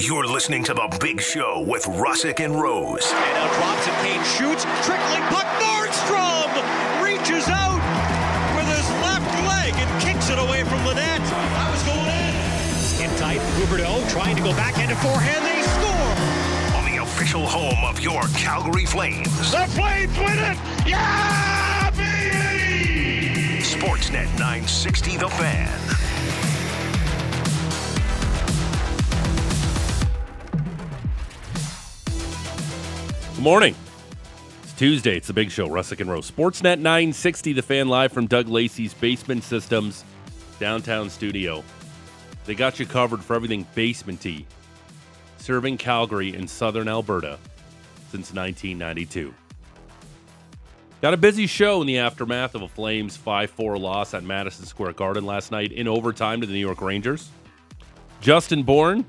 You're listening to The Big Show with Russick and Rose. And now drops it, Kane shoots, trickling puck, Nordstrom reaches out with his left leg and kicks it away from the net. That was going in. In tight, Huberdeau trying to go backhand and forehand, they score. On the official home of your Calgary Flames. The Flames win it! Yeah, baby! Sportsnet 960 The Fan. Good morning. It's Tuesday. It's the big show, Russick and Rose. Sportsnet 960, the fan live from Doug Lacey's Basement Systems downtown studio. They got you covered for everything basementy, serving Calgary in southern Alberta since 1992. Got a busy show in the aftermath of a Flames 5 4 loss at Madison Square Garden last night in overtime to the New York Rangers. Justin Bourne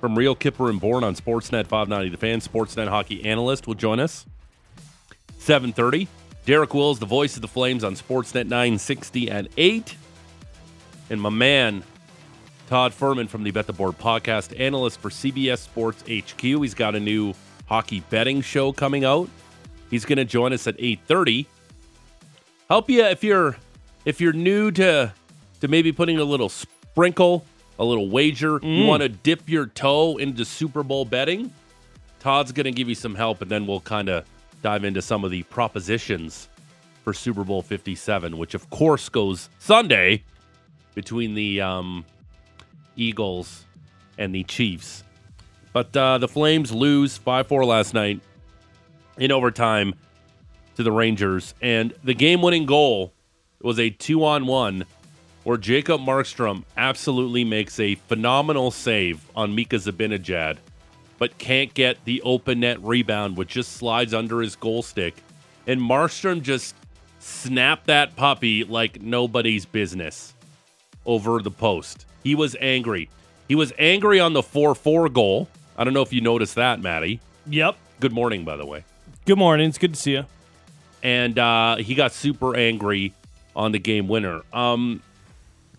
from Real Kyper and Bourne on Sportsnet 590 The Fan, Sportsnet hockey analyst, will join us. 7.30. Derek Wills, the voice of the Flames on Sportsnet 960 at 8. And my man, Todd Fuhrman from the Bet the Board podcast, analyst for CBS Sports HQ. He's got a new hockey betting show coming out. He's going to join us at 8:30. Help you if you're if you're new to to maybe putting a little sprinkle, a little wager, you want to dip your toe into Super Bowl betting. Todd's going to give you some help and then we'll kind of dive into some of the propositions for Super Bowl 57, which of course goes Sunday between the um, Eagles and the Chiefs. But uh, the Flames lose 5 4 last night in overtime to the Rangers. And the game winning goal was a two on one where Jacob Markstrom absolutely makes a phenomenal save on Mika Zibanejad, but can't get the open net rebound, which just slides under his goal stick. And Markstrom just snapped that puppy like nobody's business over the post. He was angry. He was angry on the 4 4 goal. I don't know if you noticed that, Maddie. Yep. Good morning, by the way. Good morning. It's good to see you. and uh, he got super angry on the game winner. Um,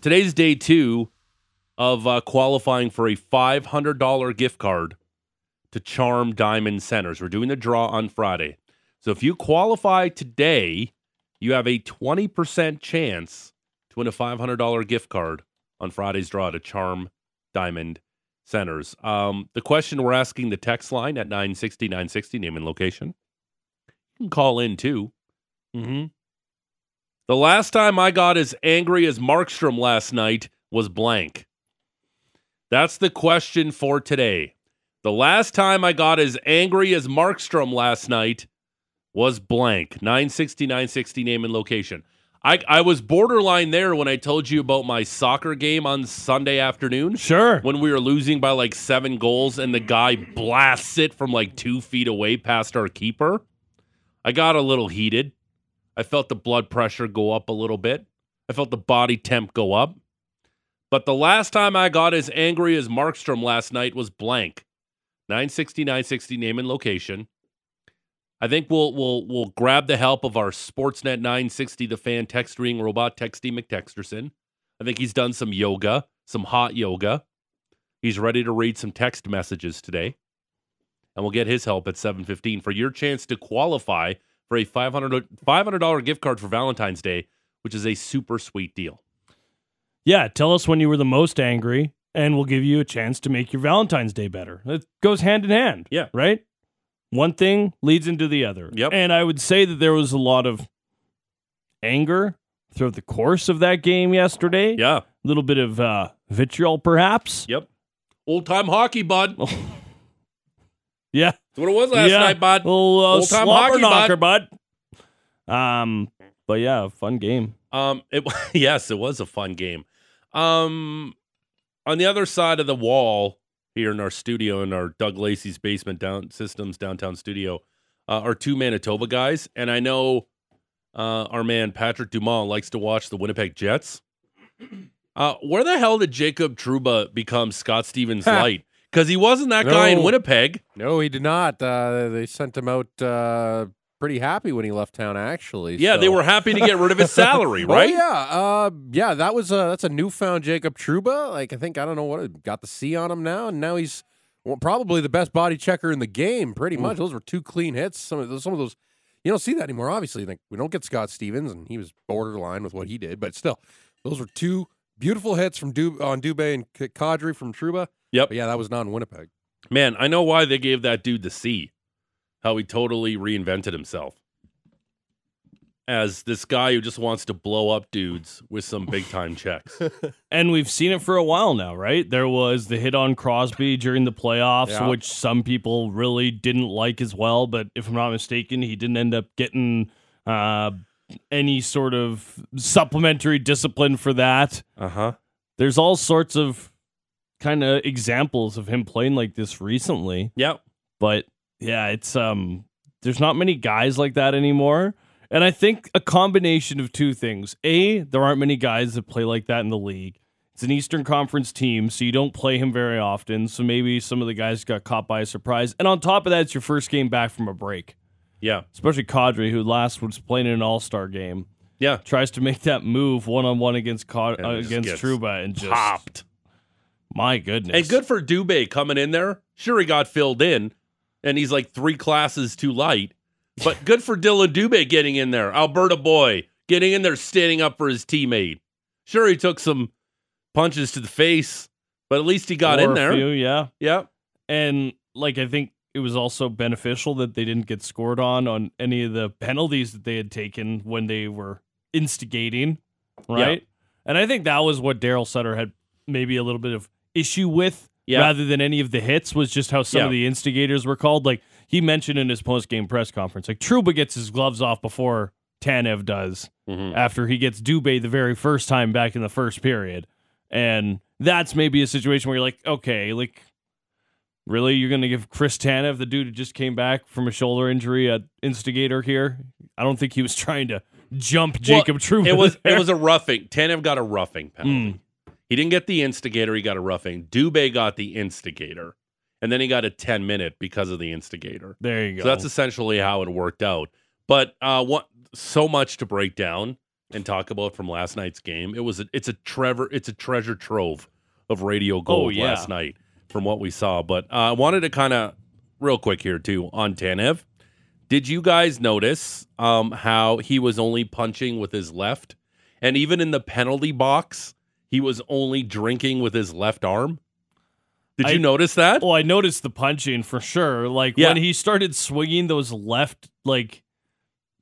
today's day two of uh, qualifying for a five hundred dollar gift card to Charm Diamond Centers. We're doing the draw on Friday, so if you qualify today, you have a twenty percent chance to win a five hundred dollar gift card on Friday's draw to Charm Diamond Centers. Um, the question we're asking the text line at 960 960, name and location. You can call in too. Mm-hmm. The last time I got as angry as Markstrom last night was blank. That's the question for today. The last time I got as angry as Markstrom last night was blank. 960, 960 name and location. I, I was borderline there when I told you about my soccer game on Sunday afternoon. Sure. When we were losing by like seven goals and the guy blasts it from like two feet away past our keeper. I got a little heated. I felt the blood pressure go up a little bit. I felt the body temp go up. But the last time I got as angry as Markstrom last night was blank. 960 960 name and location. I think we'll we'll we'll grab the help of our Sportsnet 960 the fan text ring robot Texty McTexterson. I think he's done some yoga, some hot yoga. He's ready to read some text messages today. And we'll get his help at 715 for your chance to qualify for a $500, $500 gift card for Valentine's Day, which is a super sweet deal. Yeah. Tell us when you were the most angry, and we'll give you a chance to make your Valentine's Day better. It goes hand in hand. Yeah. Right? One thing leads into the other. Yep. And I would say that there was a lot of anger throughout the course of that game yesterday. Yeah. A little bit of uh, vitriol, perhaps. Yep. Old time hockey, bud. Yeah. What it was last yeah. night, bud. Little uh, Old-time slobber hockey, knocker, bud. Um, but yeah, fun game. Um, it yes, it was a fun game. Um, on the other side of the wall here in our studio in our Doug Lacey's basement down systems downtown studio uh, are two Manitoba guys, and I know uh, our man Patrick Dumont likes to watch the Winnipeg Jets. Uh, where the hell did Jacob Trouba become Scott Stevens light? Because he wasn't that guy in Winnipeg. No, he did not. Uh, they sent him out uh, pretty happy when he left town. Actually, Yeah, they were happy to get rid of his salary, Oh, right? yeah, uh, yeah. That was a that's a newfound Jacob Trouba. Like I think I don't know what got the C on him now, and now he's Well, probably the best body checker in the game. Pretty much, those were two clean hits. Some of those, some of those, you don't see that anymore. Obviously, like we don't get Scott Stevens, and he was borderline with what he did, but still, those were two beautiful hits from Dub- on Dubé and K- Kadri from Trouba. Yep. But yeah, that was not in Winnipeg. Man, I know why they gave that dude the C. How he totally reinvented himself as this guy who just wants to blow up dudes with some big time checks. And we've seen it for a while now, right? There was the hit on Crosby during the playoffs, Yeah. which some people really didn't like as well. But if I'm not mistaken, he didn't end up getting uh, any sort of supplementary discipline for that. Uh huh. There's all sorts of kind of examples of him playing like this recently. Yep. But yeah, it's um there's not many guys like that anymore. And I think a combination of two things. A, there aren't many guys that play like that in the league. It's an Eastern Conference team, so you don't play him very often. So maybe some of the guys got caught by a surprise. And on top of that, it's your first game back from a break. Yeah. Especially Kadri, who last was playing in an All Star game, Yeah. tries to make that move one on one against Ka- uh, against Trouba, and just Popped. my goodness. And good for Dubé coming in there. Sure, he got filled in, and he's like three classes too light. But good for Dillon Dubé getting in there. Alberta boy getting in there, standing up for his teammate. Sure, he took some punches to the face, but at least he got Or in there. few, yeah. Yeah. And like I think it was also beneficial that they didn't get scored on on any of the penalties that they had taken when they were instigating, right? And I think that was what Darryl Sutter had maybe a little bit of issue with rather than any of the hits was just how some of the instigators were called. Like he mentioned in his post game press conference, like Trouba gets his gloves off before Tanev does Mhm. after he gets Dubé the very first time back in the first period. And that's maybe a situation where you're like, okay, like, really? You're going to give Chris Tanev, the dude who just came back from a shoulder injury, a instigator here? I don't think he was trying to jump Jacob Well, Trouba. It was there. it was a roughing. Tanev got a roughing penalty. Mm. He didn't get the instigator. He got a roughing. Dubé got the instigator, and then he got a ten minute because of the instigator. There you go. So that's essentially how it worked out. But uh, what so much to break down and talk about from last night's game. It was a, it's a Trevor it's a treasure trove of radio gold Oh, yeah. last night from what we saw. But uh, I wanted to kind of real quick here too on Tanev. Did you guys notice um, how he was only punching with his left, and even in the penalty box, he was only drinking with his left arm? Did you I- notice that? Well, I noticed the punching for sure. Like Yeah. when he started swinging those left, like,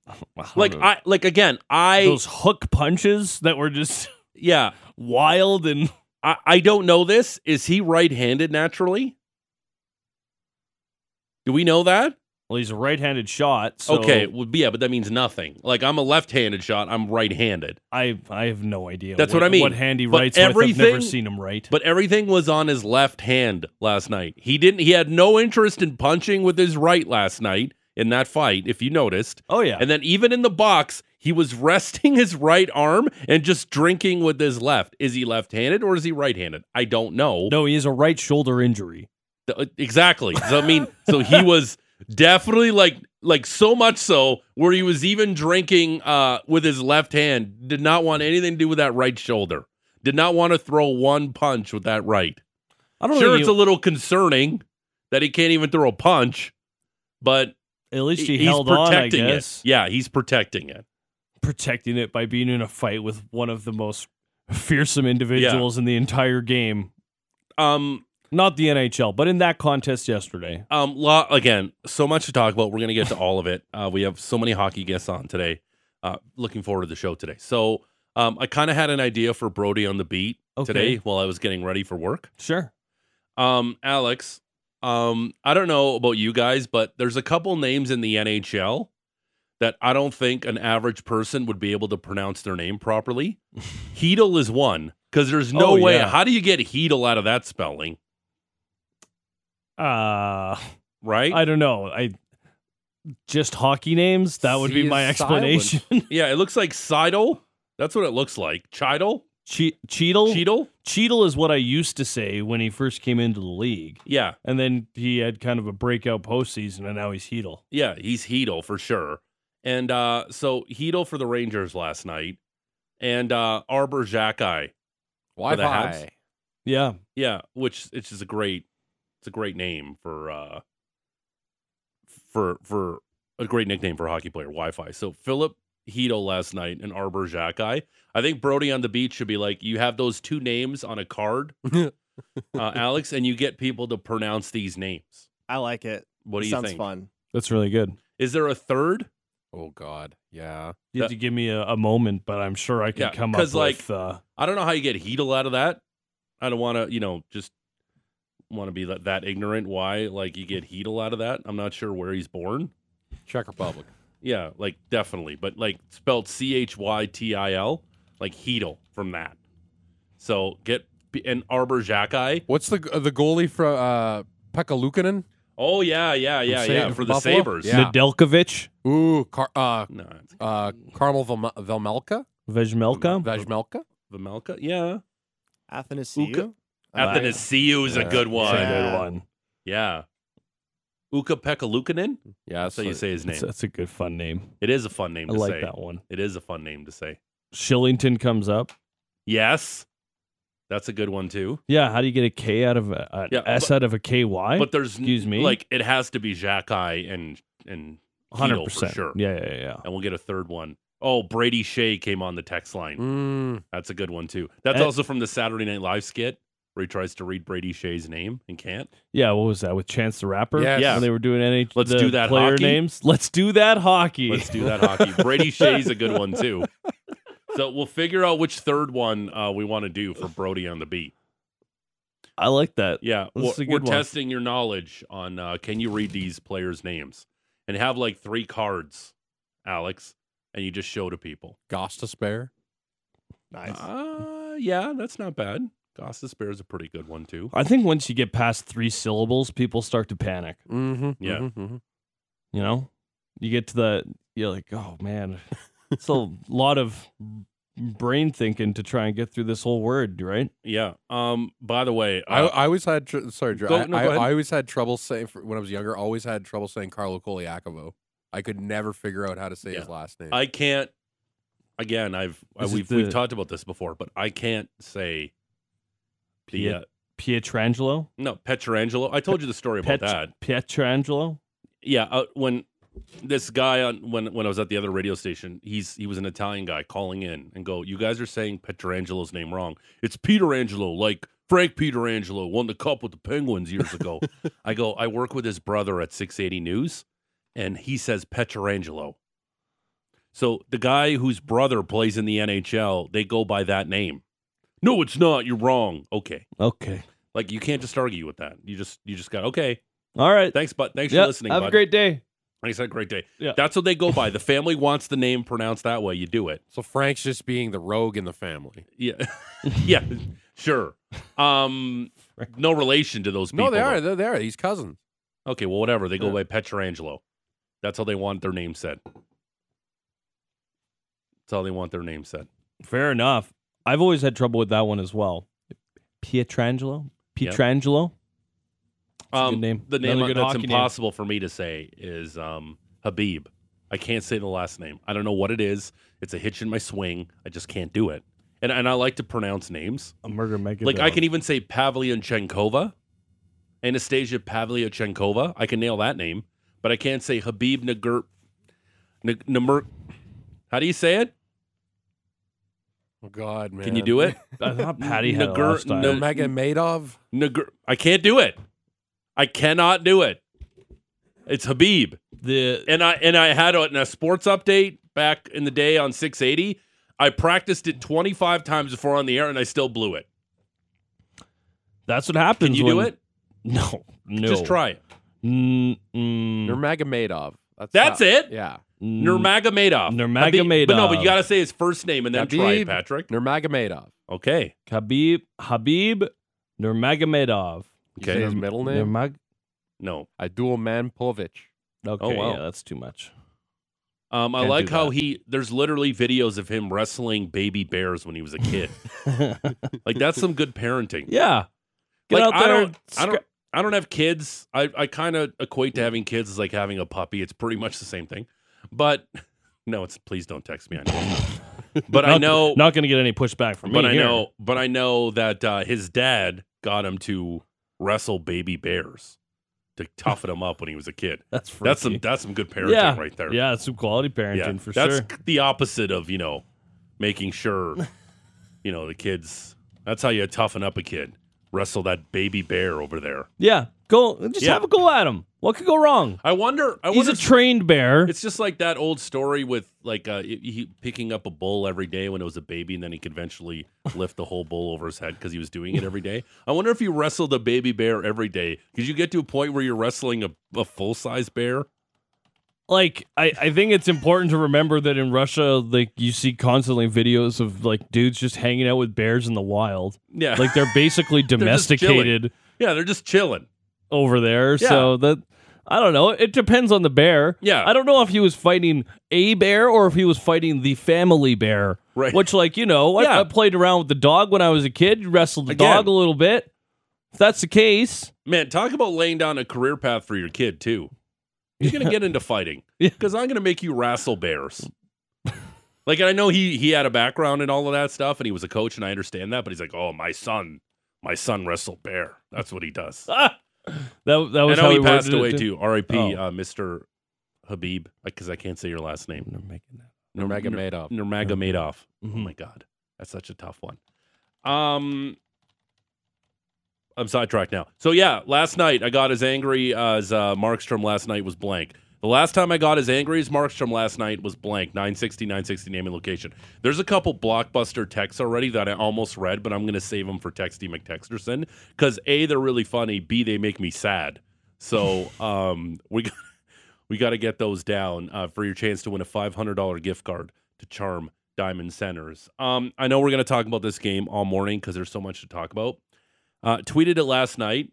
I like know, I like again, I those hook punches that were just yeah. wild and I, I don't know this. Is he right-handed naturally? Do we know that? well, he's a right-handed shot. So okay, well, yeah, but that means nothing. Like I'm a left-handed shot. I'm right-handed. I I have no idea. That's what I mean. What hand he But writes with? I've never seen him write. But everything was on his left hand last night. He didn't. He had no interest in punching with his right last night in that fight. If you noticed, oh yeah, and then even in the box, he was resting his right arm and just drinking with his left. Is he left-handed or is he right-handed? I don't know. no, he has a right shoulder injury. Th- Exactly. So I mean, so he was definitely like like so much so where he was even drinking uh with his left hand, did not want anything to do with that right shoulder. Did not want to throw one punch with that right. I don't Sure it's he- a little concerning that he can't even throw a punch, but at least he he's held on. I protecting guess it. Yeah, he's protecting it. Protecting it by being in a fight with one of the most fearsome individuals in the entire game. Um Not the NHL, but in that contest yesterday. Um, lo- again, so much to talk about. We're going to get to all of it. Uh, we have so many hockey guests on today. Uh, looking forward to the show today. So, um, I kind of had an idea for Brody on the beat Okay. today while I was getting ready for work. Sure. Um, Alex, um, I don't know about you guys, but there's a couple names in the NHL that I don't think an average person would be able to pronounce their name properly. Heedle is one because there's no Oh, way. yeah. How do you get Heedle out of that spelling? Uh Right? I don't know. I just hockey names. That would be my explanation. Yeah, it looks like Seidel. That's what it looks like. Cheadle? che- Cheadle. Cheadle? Cheadle is what I used to say when he first came into the league, Yeah. and then he had kind of a breakout postseason, and now he's Heedle. Yeah, he's Heedle for sure. And uh so Heedle for the Rangers last night. And uh Arber Xhekaj. Wi the Habs? Yeah, Yeah, which it's just a great It's a great name for uh for for a great nickname for a hockey player, Wi-Fi. So Philip Hito last night and Arber Xhekaj. I think Brody on the beach should be like, you have those two names on a card, uh, Alex, and you get people to pronounce these names. I like it. What do you Sounds think? fun. That's really good. Is there a third? Oh God, yeah. You have to give me a, a moment, but I'm sure I can Yeah, come up 'cause, like, with. Uh, I don't know how you get Heedle out of that. I don't want to, you know, just want to be that, that ignorant. Why, like, you get Heedle out of that? I'm not sure where he's born. Czech Republic. Yeah, like definitely, but like spelled C H Y T I L, like Heedle from that. So get an Arber Xhekaj. What's the the goalie from uh, Pekka Luukkonen? Oh yeah, yeah, yeah, Sa- yeah, for the Buffalo? Sabres. Yeah. Nedeljkovic, Ooh, Car- uh, No, it's uh, Carmel Velma- Velmelka, Vejmelka. Vejmelka. Vimelka. Yeah, Athanasiu. Athanasiu is a Yeah, good That's one. a Yeah. good one. Yeah. Ukko-Pekka Luukkonen. Yeah, That's how you say his name. That's, that's a good fun name. It is a fun name I to like say. that one. It is a fun name to say. Shillington comes up. Yes, that's a good one too. Yeah, how do you get a K out of a, an Yeah, S but- out of a KY? But there's Excuse me? like it has to be Xhekaj and and hundred percent. sure. Yeah, yeah, yeah. And we'll get a third one. Oh, Brady Skjei came on the text line. Mm, That's a good one too. That's And- also from the Saturday Night Live skit where he tries to read Brady Skjei's name and can't. Yeah, what was that with Chance the Rapper? Yes. Yeah. when they were doing NH. Let's the do that player hockey? names. Let's do that hockey. Let's do that hockey. Brady Skjei's a good one too. So we'll figure out which third one uh, we want to do for Brody on the beat. I like that. Yeah, This we're, is a we're one. testing your knowledge on uh, can you read these players' names and have like three cards, Alex, and you just show to people. Gosta Spare. Nice. Uh, yeah, that's not bad. Gosta spare is a pretty good one too. I think once you get past three syllables, people start to panic. Mm-hmm. Yeah. Mm-hmm. You know, you get to the you're like, oh man, it's a lot of brain thinking to try and get through this whole word, right? Yeah. Um. By the way, I, uh, I always had tr- sorry, Drew. Go- I, no, I. I always had trouble saying for, when I was younger. Always had trouble saying Carlo Colaiacovo. I could never figure out how to say his last name. I can't. Again, I've Is it we've the- we've talked about this before, but I can't say the Piet- uh, Pietrangelo, no Petrangelo. I told you the story about Pet- that. Pietrangelo. Yeah, uh, when this guy on when when I was at the other radio station, he's he was an Italian guy calling in and go, "You guys are saying Petrangelo's name wrong. It's Peter Angelo, like Frank Peter Angelo won the cup with the Penguins years ago." I go, "I work with his brother at 680 News, and he says Petrangelo." So the guy whose brother plays in the NHL, they go by that name. No, it's not. You're wrong. Okay. Okay, Like you can't just argue with that. You just you just got okay. all right. Thanks, but thanks Yep, for listening. Have bud. a great day. Thanks, had a great day. Yeah. That's what they go by. The family wants the name pronounced that way. You do it. so Frank's just being the rogue in the family. Yeah. yeah. Sure. Um no relation to those people. No, they are. though. They're there. He's cousins. Okay, well whatever. They go Yeah. by Petrangelo. That's how they want their name said. That's how they want their name said. Fair enough. I've always had trouble with that one as well. Pietrangelo. Yep. Pietrangelo. That's a good Um, name. The name Another good that's hockey name. impossible for me to say is um Khabib. I can't say the last name. I don't know what it is. It's a hitch in my swing. I just can't do it. And and I like to pronounce names. A murder mega. Like I can even say Pavlyuchenkova, Anastasia Pavlyuchenkova. I can nail that name, but I can't say Khabib Nagur. Nag- Namur. How do you say it? Oh God, man. Can you do it? I thought Patty had a Nagur- lifestyle. no- Mega Madoff. Nagur. I can't do it. I cannot do it. It's Khabib, the and I and I had a, in a sports update back in the day on 680. I practiced it 25 times before on the air, and I still blew it. that's what happens. Can you do it? No, no. Just try it. Mm, mm, Nurmagomedov. That's That's how- it? Yeah. mm. Nurmagomedov. Nurmagomedov. But no, but you got to say his first name and then try it, Patrick. Nurmagomedov. Okay. Khabib Khabib Nurmagomedov. You say Okay. his middle name? Nurmag. No. Idul Manpovic. Okay, Oh, wow. yeah, that's too much. Um, I Can't like do how that. he. There's literally videos of him wrestling baby bears when he was a kid. like that's some good parenting. yeah, get like out I there. don't. and I don't. I don't have kids. I, I kind of equate to having kids as like having a puppy. It's pretty much the same thing. But no, it's please don't text me. I know. But I know. Not going to get any pushback from but me. I here. know. But I know that uh, his dad got him to wrestle baby bears to toughen him up when he was a kid. That's That's some that's some good parenting yeah, right there. Yeah, some quality parenting Yeah, for that's sure. That's the opposite of you know making sure you know the kids. That's how you toughen up a kid. Wrestle that baby bear over there. Yeah, go just Yeah. have a go at him. What could go wrong? I wonder. I He's wonder a trained bear. It's just like that old story with like uh, he, picking up a bull every day when it was a baby, and then he could eventually lift the whole bull over his head because he was doing it every day. I wonder if you wrestled a baby bear every day, could you get to a point where you're wrestling a, a full size bear? like I, I think it's important to remember that in Russia, like you see constantly videos of like dudes just hanging out with bears in the wild. Yeah, Like they're basically domesticated yeah, they're just chilling. Over there. So that I don't know. It depends on the bear. Yeah. I don't know if he was fighting a bear or if he was fighting the family bear. Right. Which, like, you know, I- Yeah. I, played around with the dog when I was a kid, wrestled the Again. dog a little bit. If that's the case, Man, talk about laying down a career path for your kid too. You're gonna get into fighting Yeah. because I'm gonna make you wrestle bears. like I know he he had a background in all of that stuff, and he was a coach, and I understand that. But he's like, oh, my son, my son wrestled bear. That's what he does. ah, that, that was I know how he passed away too. R.I.P. Oh. Uh, Mr. Khabib, because I can't say your last name. Nurmagomedov. Nurmagomedov. Oh Mhm. my god, that's such a tough one. Um, I'm sidetracked now. So yeah, last night I got as angry as uh, Markstrom last night was blank. The last time I got as angry as Markstrom last night was blank 960 960 name and location. There's a couple blockbuster texts already that I almost read, but I'm going to save them for Texty McTexterson because a they're really funny. B they make me sad. So um, we got, we got to get those down uh, for your chance to win a $500 gift card to Charm Diamond Centers. Um, I know we're going to talk about this game all morning because there's so much to talk about. Uh, tweeted it last night.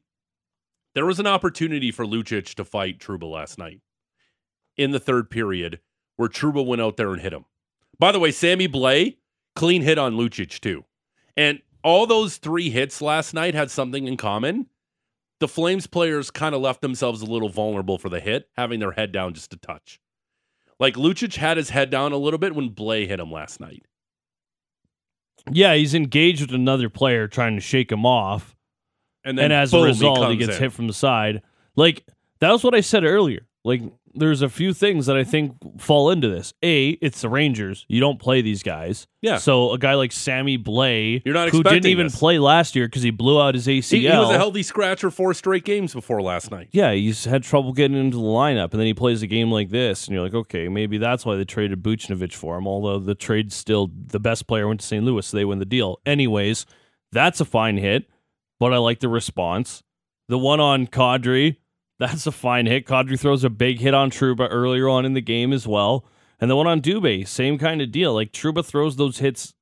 There was an opportunity for Lucic to fight Trouba last night in the third period where Trouba went out there and hit him. By the way, Sammy Blais, clean hit on Lucic too. And all those three hits last night had something in common. The Flames players kind of left themselves a little vulnerable for the hit, having their head down just a touch. Like Lucic had his head down a little bit when Blais hit him last night. Yeah, he's engaged with another player trying to shake him off. And then and as boom, a result, he, comes gets in. hit from the side. Like that was what I said earlier. Like there's a few things that I think fall into this. A, it's the Rangers. You don't play these guys. Yeah. So a guy like Sammy Blais, You're not who didn't even this. play last year because he blew out his ACL. He, he was a healthy scratcher four straight games before last night. yeah, he's had trouble getting into the lineup, and then he plays a game like this, and you're like, okay, maybe that's why they traded Buchnevich for him. Although the trade's still the best player went to St. Louis, so they win the deal. Anyways, that's a fine hit, but I like the response. The one on Kadri, that's a fine hit. Kadri throws a big hit on Trouba earlier on in the game as well, and the one on Dubé, same kind of deal. Like Trouba throws those hits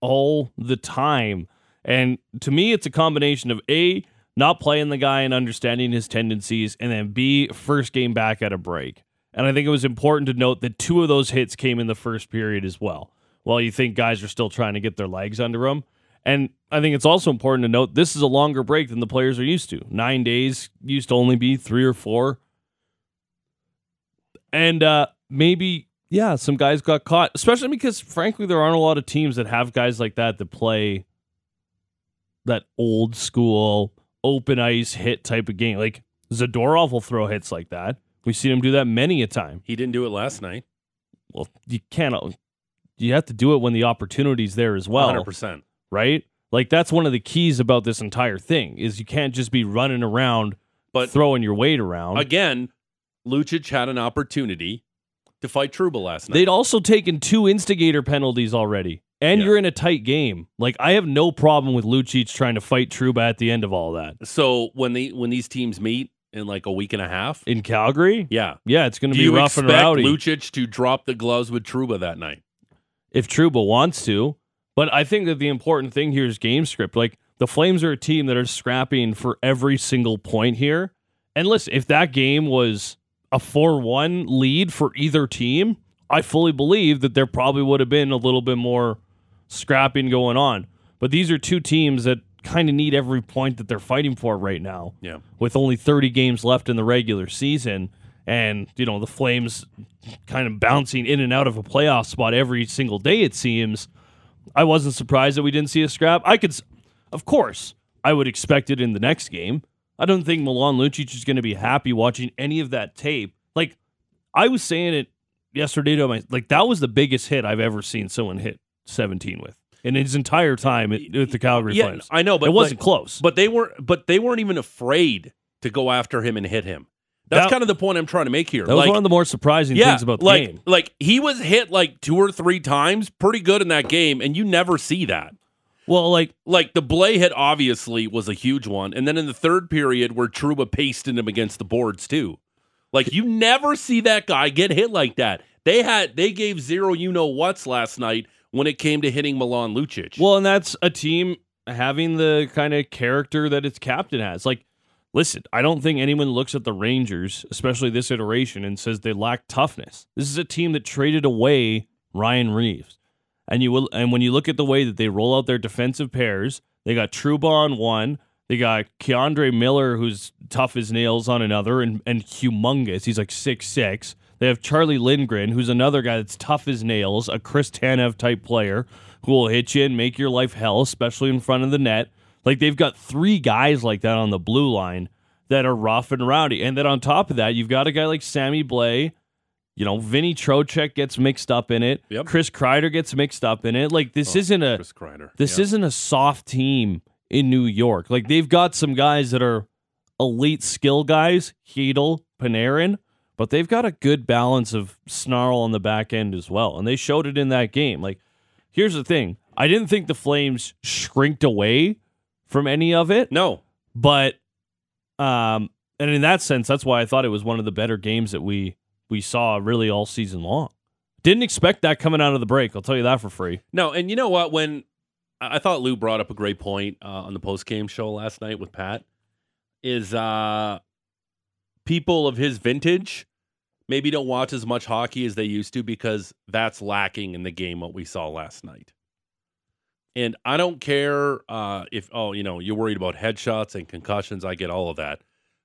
all the time. And to me, it's a combination of A, not playing the guy and understanding his tendencies, and then B, first game back at a break. And I think it was important to note that two of those hits came in the first period as well, while you think guys are still trying to get their legs under them. And I think it's also important to note this is a longer break than the players are used to. Nine days used to only be three or four. And uh, maybe, yeah, some guys got caught, especially because, frankly, there aren't a lot of teams that have guys like that that play that old school open ice hit type of game. Like Zadorov will throw hits like that. We've seen him do that many a time. He didn't do it last night. Well, you can't. You have to do it when the opportunity's there as well, 100%. Right? Like that's one of the keys about this entire thing is you can't just be running around But throwing your weight around. again, Lucic had an opportunity to fight Trouba last night. They'd also taken two instigator penalties already. And Yeah. you're in a tight game. Like I have no problem with Lucic trying to fight Trouba at the end of all that. so when they when these teams meet in like a week and a half, In Calgary, yeah. yeah, it's going to be rough and rowdy. Lucic to drop the gloves with Trouba that night? if Trouba wants to. But I think that the important thing here is game script. Like the Flames are a team that are scrapping for every single point here. And listen, if that game was a 4 1 lead for either team, I fully believe that there probably would have been a little bit more scrapping going on. But these are two teams that kind of need every point that they're fighting for right now Yeah. with only 30 games left in the regular season and you know the flames kind of bouncing in and out of a playoff spot every single day it seems i wasn't surprised that we didn't see a scrap i could of course I would expect it in the next game. I don't think Milan Lucic is going to be happy watching any of that tape. Like I was saying it yesterday to my like that was the biggest hit I've ever seen someone hit 17 with in his entire time at, with the Calgary Yeah, Flames. I know, but it wasn't like- close. But they weren't. But they weren't even afraid to go after him and hit him. That's That- kind of the point I'm trying to make here. that was like, one of the more surprising yeah, things about the like, game. Like he was hit like two or three times, pretty good in that game, and you never see that. Well, like Like the Blais hit obviously was a huge one, and then in the third period where Trouba pasted him against the boards too. Like you never see that guy get hit like that. They had they gave zero you know what's last night when it came to hitting Milan Lucic. Well, and that's a team having the kind of character that its captain has. Like, listen, I don't think anyone looks at the Rangers, especially this iteration, and says they lack toughness. This is a team that traded away Ryan Reaves. And you will and when you look at the way that they roll out their defensive pairs, they got Trouba on one, they got K'Andre Miller, who's tough as nails on another, and, and humongous. He's like six six. They have Charlie Lindgren, who's another guy that's tough as nails, a Chris Tanev type player who will hit you and make your life hell, especially in front of the net. Like they've got three guys like that on the blue line that are rough and rowdy. And then on top of that, you've got a guy like Sammy Blais. You know, Vinny Trocheck gets mixed up in it. Yep. Chris Kreider gets mixed up in it. Like this oh, isn't a Chris Kreider. this Yeah. isn't a soft team in New York. Like they've got some guys that are elite skill guys, Chytil, Panarin, but they've got a good balance of snarl on the back end as well. And they showed it in that game. Like, here's the thing. I didn't think the Flames shrinked away from any of it, no. but um and in that sense, that's why I thought it was one of the better games that we we saw really all season long. Didn't expect that coming out of the break. I'll tell you that for free. No, and you know what? When I thought Lou brought up a great point uh, on the post game show last night with Pat, is uh, people of his vintage maybe don't watch as much hockey as they used to because that's lacking in the game what we saw last night. And I don't care uh, if oh you know you're worried about headshots and concussions. I get all of that,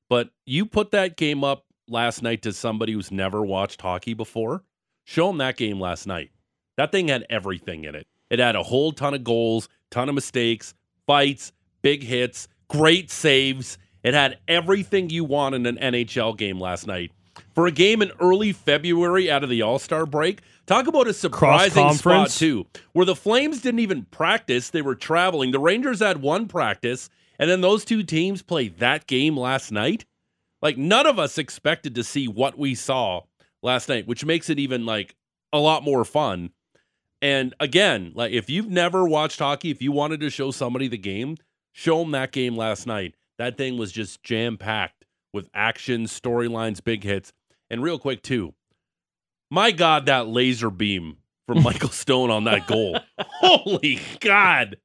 but you put that game up last night to somebody who's never watched hockey before. Show them that game last night. That thing had everything in it. It had a whole ton of goals, ton of mistakes, fights, big hits, great saves. It had everything you want in an NHL game last night. For a game in early February out of the All Star break, talk about a surprising spot, too, where the Flames didn't even practice. They were traveling. The Rangers had one practice, and then those two teams played that game last night. Like, none of us expected to see what we saw last night, which makes it even like a lot more fun. And again, like if you've never watched hockey, if you wanted to show somebody the game, show them that game last night. That thing was just jam packed with action, storylines, big hits. And real quick, too, my God, that laser beam from Michael Stone on that goal. Holy God.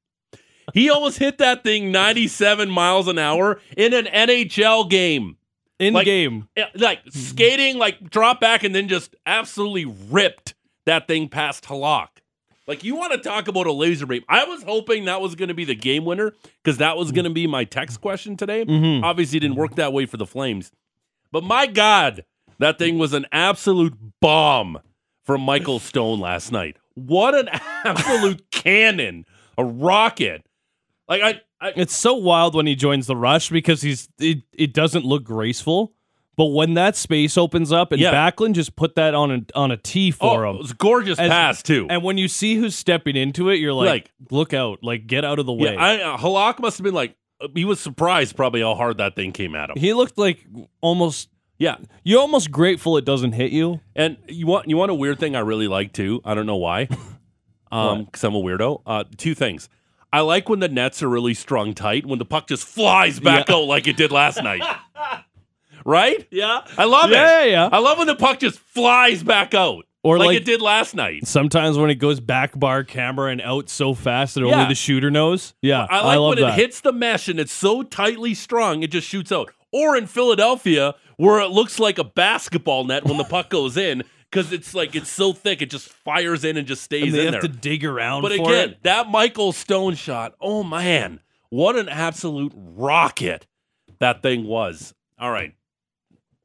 He almost hit that thing 97 miles an hour in an NHL game. In Like- game. Eh, like mm-hmm. skating, like drop back, and then just absolutely ripped that thing past Halak. Like you want to talk about a laser beam? I was hoping that was going to be the game winner because that was going to be my text question today. Mhm. Obviously, it didn't work that way for the Flames, but my God, that thing was an absolute bomb from Michael Stone last night. What an absolute cannon, a rocket! Like I, I It's so wild when he joins the rush because he's it, it doesn't look graceful. But when that space opens up and Yeah. Backlund just put that on a on a tee for oh, him. it was a gorgeous As- pass too. And when you see who's stepping into it, you're like, Like- look out, like get out of the way. Yeah, I, uh, Halak must have been like uh, he was surprised probably how hard that thing came at him. he looked like almost Yeah, you're almost grateful it doesn't hit you. and you want you want a weird thing I really like too. I don't know why, um, because I'm a weirdo. Uh, two things. I like when the nets are really strung tight when the puck just flies back Yeah. out like it did last night. right? Yeah. I love Yeah, it. yeah, yeah. I love when the puck just flies back out Or like, like- it did last night. Sometimes when it goes back bar camera and out so fast that Yeah. only the shooter knows. Yeah. I like love when that. it hits the mesh and it's so tightly strung, it just shoots out. Or in Philadelphia, where it looks like a basketball net when the puck goes in, because it's like it's so thick, it just fires in and just stays and they in have there. to dig around but again, it. that Michael Stone shot, oh man, what an absolute rocket that thing was. All right.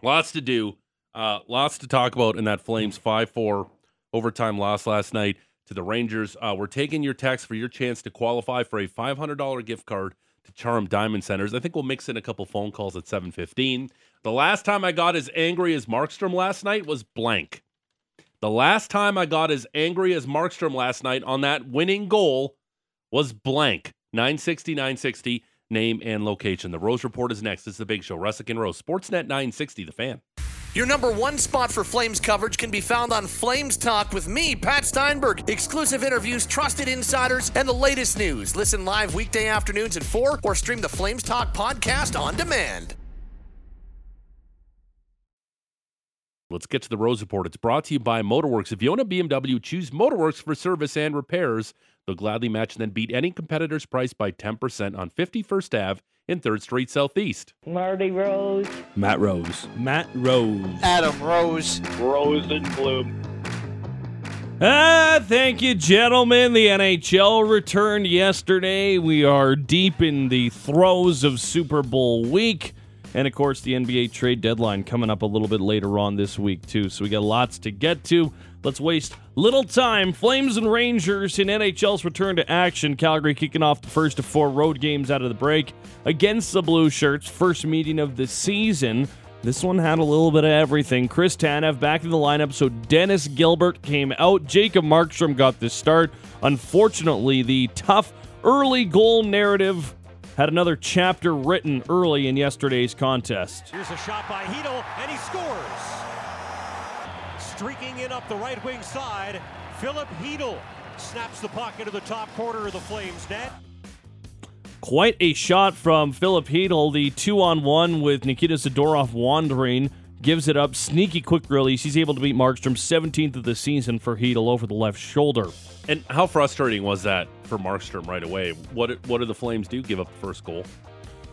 Lots to do. Uh, lots to talk about in that Flames 5 4 overtime loss last night to the Rangers. Uh, we're taking your text for your chance to qualify for a $500 gift card to Charm Diamond Centers. I think we'll mix in a couple phone calls at 7:15. The last time I got as angry as Markstrom last night was blank. The last time I got as angry as Markstrom last night on that winning goal was blank. 960 960 name and location. The Rose Report is next. It's the big show. Russick and Rose. Sportsnet 960 the fan. Your number one spot for Flames coverage can be found on Flames Talk with me, Pat Steinberg. Exclusive interviews, trusted insiders, and the latest news. Listen live weekday afternoons at 4 or stream the Flames Talk podcast on demand. Let's get to the Rose Report. It's brought to you by Motorworks. If you own a BMW, choose Motorworks for service and repairs. They'll gladly match and then beat any competitor's price by 10% on 51st Ave in 3rd Street Southeast. Marty Rose. Matt Rose. Matt Rose. Adam Rose. Rose in bloom. Ah, thank you, gentlemen. The NHL returned yesterday. We are deep in the throes of Super Bowl week. And of course, the NBA trade deadline coming up a little bit later on this week, too. So we got lots to get to. Let's waste little time. Flames and Rangers in NHL's return to action. Calgary kicking off the first of four road games out of the break against the Blue Shirts. First meeting of the season. This one had a little bit of everything. Chris Tanev back in the lineup, so Dennis Gilbert came out. Jacob Markstrom got the start. Unfortunately, the tough early goal narrative had another chapter written early in yesterday's contest. Here's a shot by Chytil, and he scores. Streaking in up the right wing side, Filip Chytil snaps the puck into the top corner of the Flames net. Quite a shot from Filip Chytil, the two on one with Nikita Zadorov wandering. Gives it up. Sneaky quick release. He's able to beat Markstrom 17th of the season for Chytil over the left shoulder. And how frustrating was that for Markstrom right away? What what did the Flames do? Give up the first goal?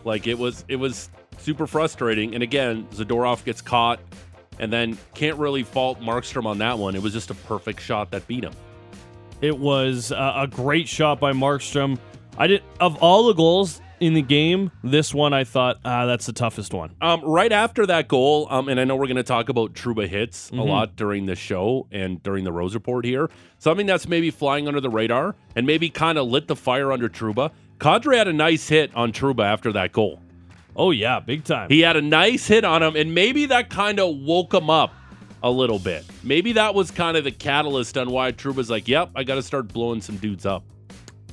Like it was it was super frustrating. And again, Zadorov gets caught and then can't really fault Markstrom on that one. It was just a perfect shot that beat him. It was uh, a great shot by Markstrom. I did of all the goals in the game, this one I thought ah, that's the toughest one. Um, right after that goal, um, and I know we're going to talk about Trouba hits a lot during the show and during the Rose Report here. Something that's maybe flying under the radar and maybe kind of lit the fire under Trouba. Kadri had a nice hit on Trouba after that goal. Oh yeah, big time. He had a nice hit on him, and maybe that kind of woke him up a little bit. Maybe that was kind of the catalyst on why Trouba's like, "Yep, I got to start blowing some dudes up."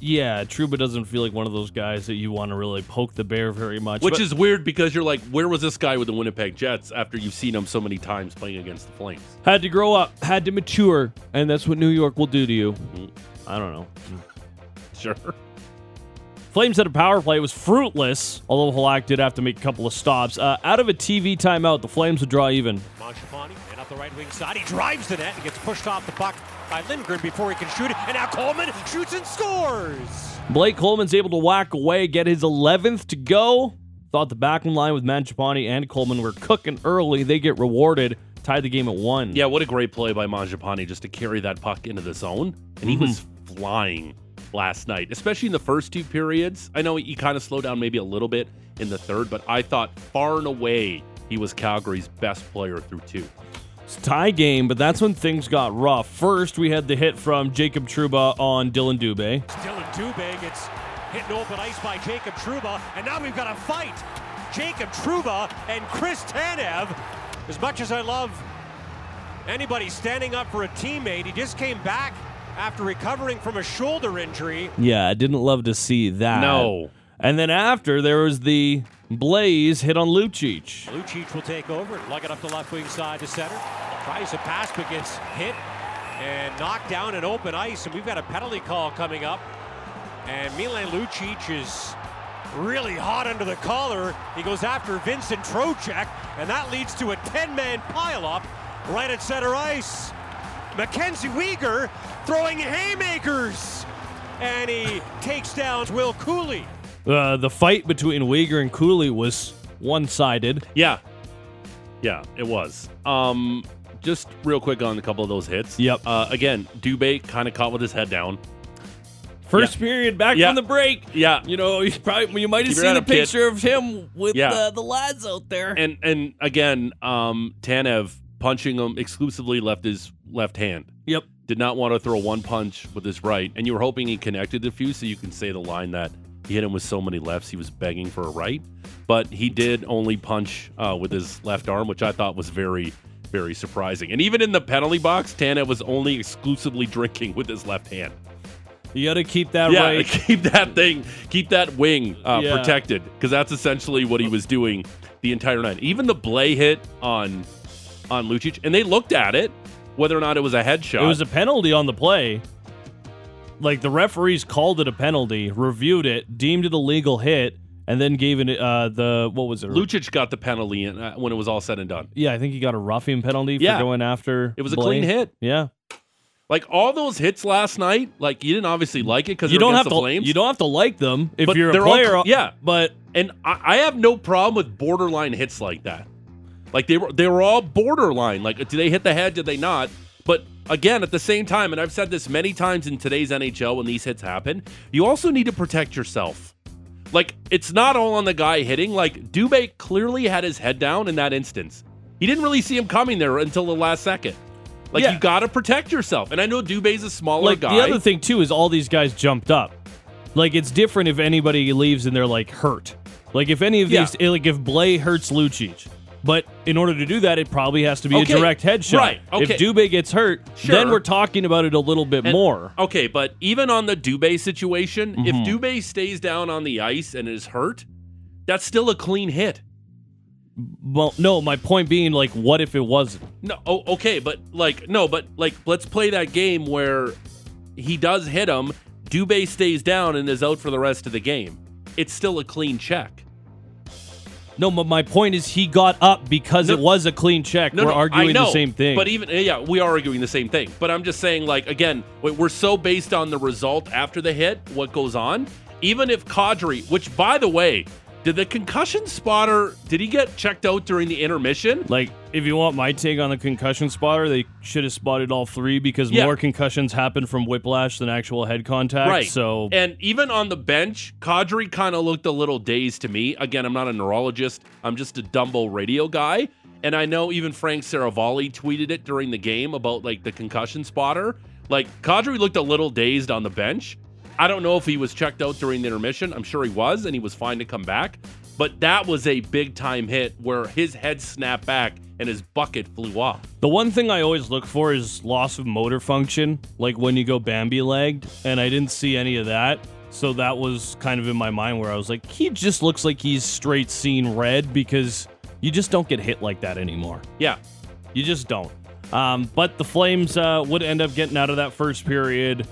yeah, Trouba doesn't feel like one of those guys that you want to really poke the bear very much. Which but- is weird because you're like, where was this guy with the Winnipeg Jets after you've seen him so many times playing against the Flames? had to grow up, had to mature, and that's what New York will do to you. Mm-hmm. I don't know. Sure. Flames had a power play. It was fruitless, although Halak did have to make a couple of stops. Uh, out of a TV timeout, the Flames would draw even. Mangiapane and up the right wing side. He drives the net and gets pushed off the puck by Lindgren before he can shoot it. And now Coleman shoots and scores. Blake Coleman's able to whack away, get his 11th to go. Thought the Backlund line with Mangiapane and Coleman were cooking early. They get rewarded. Tied the game at one. Yeah, what a great play by Mangiapane just to carry that puck into the zone. And he was flying last night, especially in the first two periods. I know he kind of slowed down maybe a little bit in the third, but I thought far and away he was Calgary's best player through two. It's a tie game, but that's when things got rough. First, we had the hit from Jacob Trouba on Dillon Dubé. Dillon Dubé gets hit in open ice by Jacob Trouba, and now we've got a fight. Jacob Trouba and Chris Tanev. As much as I love anybody standing up for a teammate, he just came back after recovering from a shoulder injury. Yeah, I didn't love to see that. No. And then after, there was the Blaze hit on Lucic. Lucic will take over, lug it up the left wing side to center. Tries a pass, but gets hit and knocked down in open ice. And we've got a penalty call coming up. And Milan Lucic is really hot under the collar. He goes after Vincent Trocheck, and that leads to a 10-man pileup right at center ice. Mackenzie Weegar throwing haymakers, and he takes down Will Cuylle. Uh, the fight between Weegar and Cuylle was one sided. Yeah. Yeah, it was. Um, just real quick on a couple of those hits. Yep. Uh, again, Dubé kind of caught with his head down. First Yeah. period back Yeah. from the break. Yeah. You know, you probably you might have Keep seen a up, kid. picture of him with Yeah. uh, the lads out there. And and again, um, Tanev punching him exclusively left his left hand. yep. Did not want to throw one punch with his right, and you were hoping he connected the few so you can say the line that He hit him with so many lefts, he was begging for a right. But he did only punch uh, with his left arm, which I thought was very, very surprising. And even in the penalty box, Tana was only exclusively drinking with his left hand. You got to keep that yeah, right. keep that thing, keep that wing uh, Yeah. protected, because that's essentially what he was doing the entire night. Even the Blais hit on on Lucic, and they looked at it, whether or not it was a headshot. It was a penalty on the play. Like the referees called it a penalty, reviewed it, deemed it a legal hit, and then gave it uh, the what was it? Lucic got the penalty in, uh, when it was all said and done. yeah, I think he got a roughing penalty for Yeah. going after. It was a Blais. clean hit. Yeah, Like all those hits last night, like you didn't obviously like it because you don't have the to. Flames. You don't have to like them if But you're a they're all player. yeah. but and I, I have no problem with borderline hits like that. Like they were, they were all borderline. Like, did they hit the head? Did they not? But again, at the same time, and I've said this many times in today's NHL when these hits happen, you also need to protect yourself. Like, it's not all on the guy hitting. Like, Dubé clearly had his head down in that instance. He didn't really see him coming there until the last second. Like, Yeah. you got to protect yourself. And I know Dubé's a smaller like guy. the other thing too is all these guys jumped up. Like it's different if anybody leaves and they're like hurt. Like if any of Yeah. these, like if Blais hurts Lucic. But in order to do that, it probably has to be Okay. a direct headshot. Right. If Okay. Dubé gets hurt, Sure. then we're talking about it a little bit And- more. Okay, but even on the Dubé situation, if Mhm. Dubé stays down on the ice and is hurt, that's still a clean hit. Well, no, my point being, like, what if it wasn't? No, oh, okay, but like no, but like let's play that game where he does hit him, Dubé stays down and is out for the rest of the game. It's still a clean check. No, but my point is he got up because No. it was a clean check. No, we're no, arguing know, the same thing. But even yeah, we are arguing the same thing. But I'm just saying, like again, we- we're so based on the result after the hit, what goes on. Even if Kadri, which by the way, did the concussion spotter did he get checked out during the intermission? like, if you want my take on the concussion spotter, they should have spotted all three because Yeah. more concussions happen from whiplash than actual head contact. Right. So and even on the bench, Kadri kind of looked a little dazed to me. Again, I'm not a neurologist. I'm just a Dumbo radio guy. And I know even Frank Seravalli tweeted it during the game about like the concussion spotter. Like Kadri looked a little dazed on the bench. I don't know if he was checked out during the intermission. I'm sure he was, and he was fine to come back. But that was a big time hit where his head snapped back and his bucket flew off. The one thing I always look for is loss of motor function, like when you go Bambi legged, and I didn't see any of that. So that was kind of in my mind where I was like, he just looks like he's straight seen red because you just don't get hit like that anymore. Yeah. You just don't. Um, but the Flames uh, would end up getting out of that first period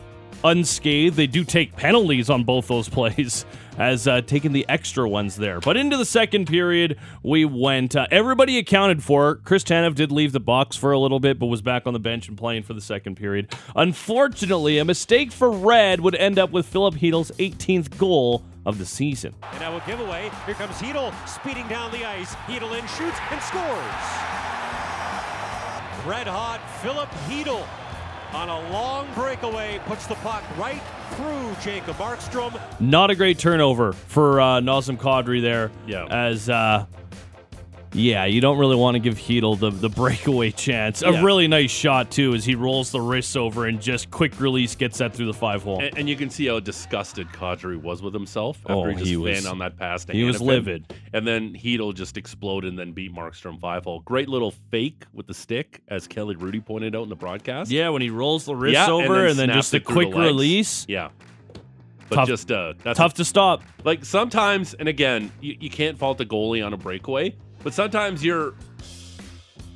unscathed. They do take penalties on both those plays, as uh, taking the extra ones there. But into the second period, we went. Uh, everybody accounted for. Chris Tanev did leave the box for a little bit, but was back on the bench and playing for the second period. Unfortunately, a mistake for Red would end up with Filip Chytil's 18th goal of the season. And now a giveaway. Here comes Chytil speeding down the ice. Chytil in, shoots, and scores. Red hot Filip Chytil on a long breakaway puts the puck right through Jacob Markstrom. Not a great turnover for uh, Nazem Kadri there. Yeah. As, uh, yeah, you don't really want to give Chytil the, the breakaway chance. A really nice shot, too, as he rolls the wrists over and just quick release gets that through the five hole. And, and you can see how disgusted Kadri was with himself after Oh, he just he was- on that pass. He was livid. And then Chytil just exploded and then beat Markstrom five hole. Great little fake with the stick, as Kelly Hrudey pointed out in the broadcast. yeah, when he rolls the wrists Yeah, and over then and then, just a quick release. Yeah. But Tough- just uh, that's Tough to stop. like sometimes, and again, you, you can't fault the goalie on a breakaway, but sometimes you're.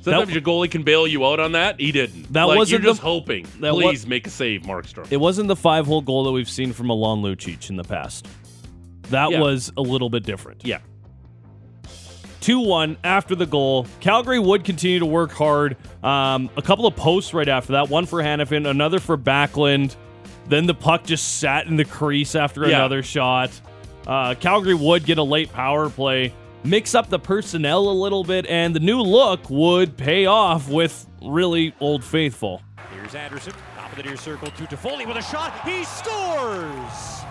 Sometimes That- your goalie can bail you out on that. He didn't. That like, wasn't You're just the- hoping. that Please make a save, Markstrom. It wasn't the five hole goal that we've seen from Alon Lucic in the past. That Yeah. was a little bit different. yeah. 2 1 after the goal. Calgary would continue to work hard. Um, a couple of posts right after that one for Hanifin, another for Backlund. Then the puck just sat in the crease after Yeah. another shot. Uh, Calgary would get a late power play, mix up the personnel a little bit, and the new look would pay off with really old faithful. Here's Andersson, top of the near circle to Toffoli with a shot. He scores!